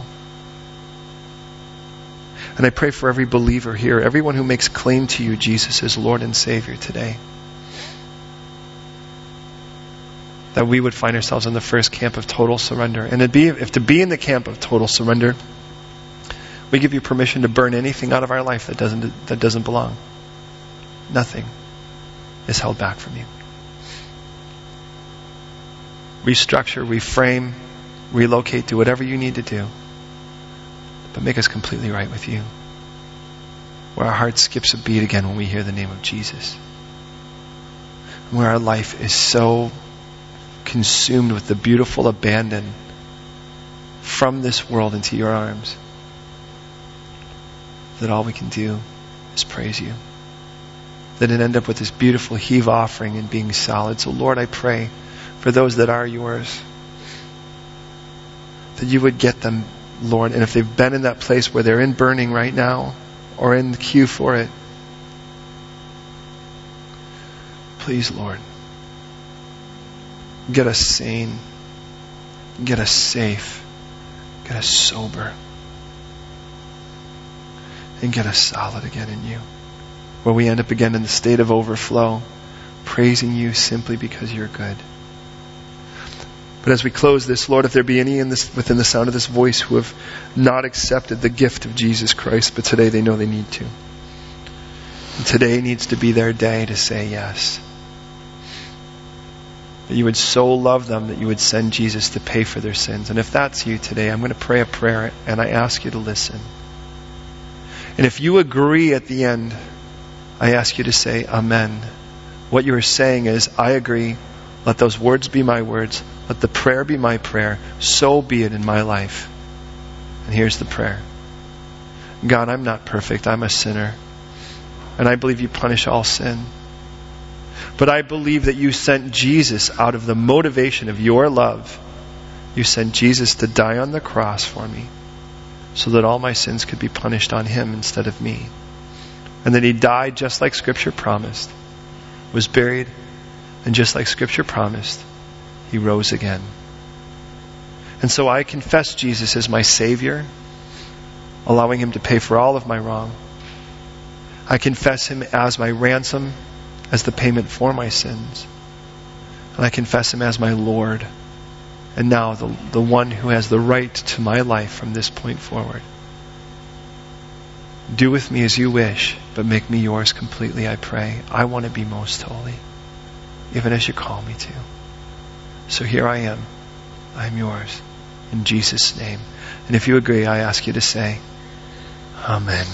And I pray for every believer here, everyone who makes claim to you, Jesus, as Lord and Savior today. That we would find ourselves in the first camp of total surrender. And to be, if to be in the camp of total surrender, we give you permission to burn anything out of our life that doesn't, that doesn't belong. Nothing is held back from you. Restructure, reframe, relocate, do whatever you need to do. But make us completely right with you. Where our heart skips a beat again when we hear the name of Jesus. Where our life is so consumed with the beautiful abandon from this world into your arms that all we can do is praise you. That it end up with this beautiful heave offering and being solid. So Lord, I pray for those that are yours that you would get them, Lord. And if they've been in that place where they're in burning right now or in the queue for it, please, Lord, get us sane, get us safe, get us sober, and get us solid again in you. Where we end up again in the state of overflow, praising you simply because you're good. But as we close this, Lord, if there be any in this, within the sound of this voice who have not accepted the gift of Jesus Christ, but today they know they need to. And today needs to be their day to say yes. That you would so love them that you would send Jesus to pay for their sins. And if that's you today, I'm going to pray a prayer and I ask you to listen. And if you agree at the end, I ask you to say Amen. What you are saying is, I agree. Let those words be my words. Let the prayer be my prayer. So be it in my life. And here's the prayer God, I'm not perfect. I'm a sinner. And I believe you punish all sin. But I believe that you sent Jesus out of the motivation of your love. You sent Jesus to die on the cross for me so that all my sins could be punished on him instead of me. And that he died just like Scripture promised, was buried, and just like Scripture promised, he rose again. And so I confess Jesus as my Savior, allowing Him to pay for all of my wrong. I confess Him as my ransom, as the payment for my sins. And I confess Him as my Lord, and now the, the one who has the right to my life from this point forward. Do with me as you wish, but make me yours completely, I pray. I want to be most holy, even as you call me to. So here I am. I am yours. In Jesus' name. And if you agree, I ask you to say, Amen.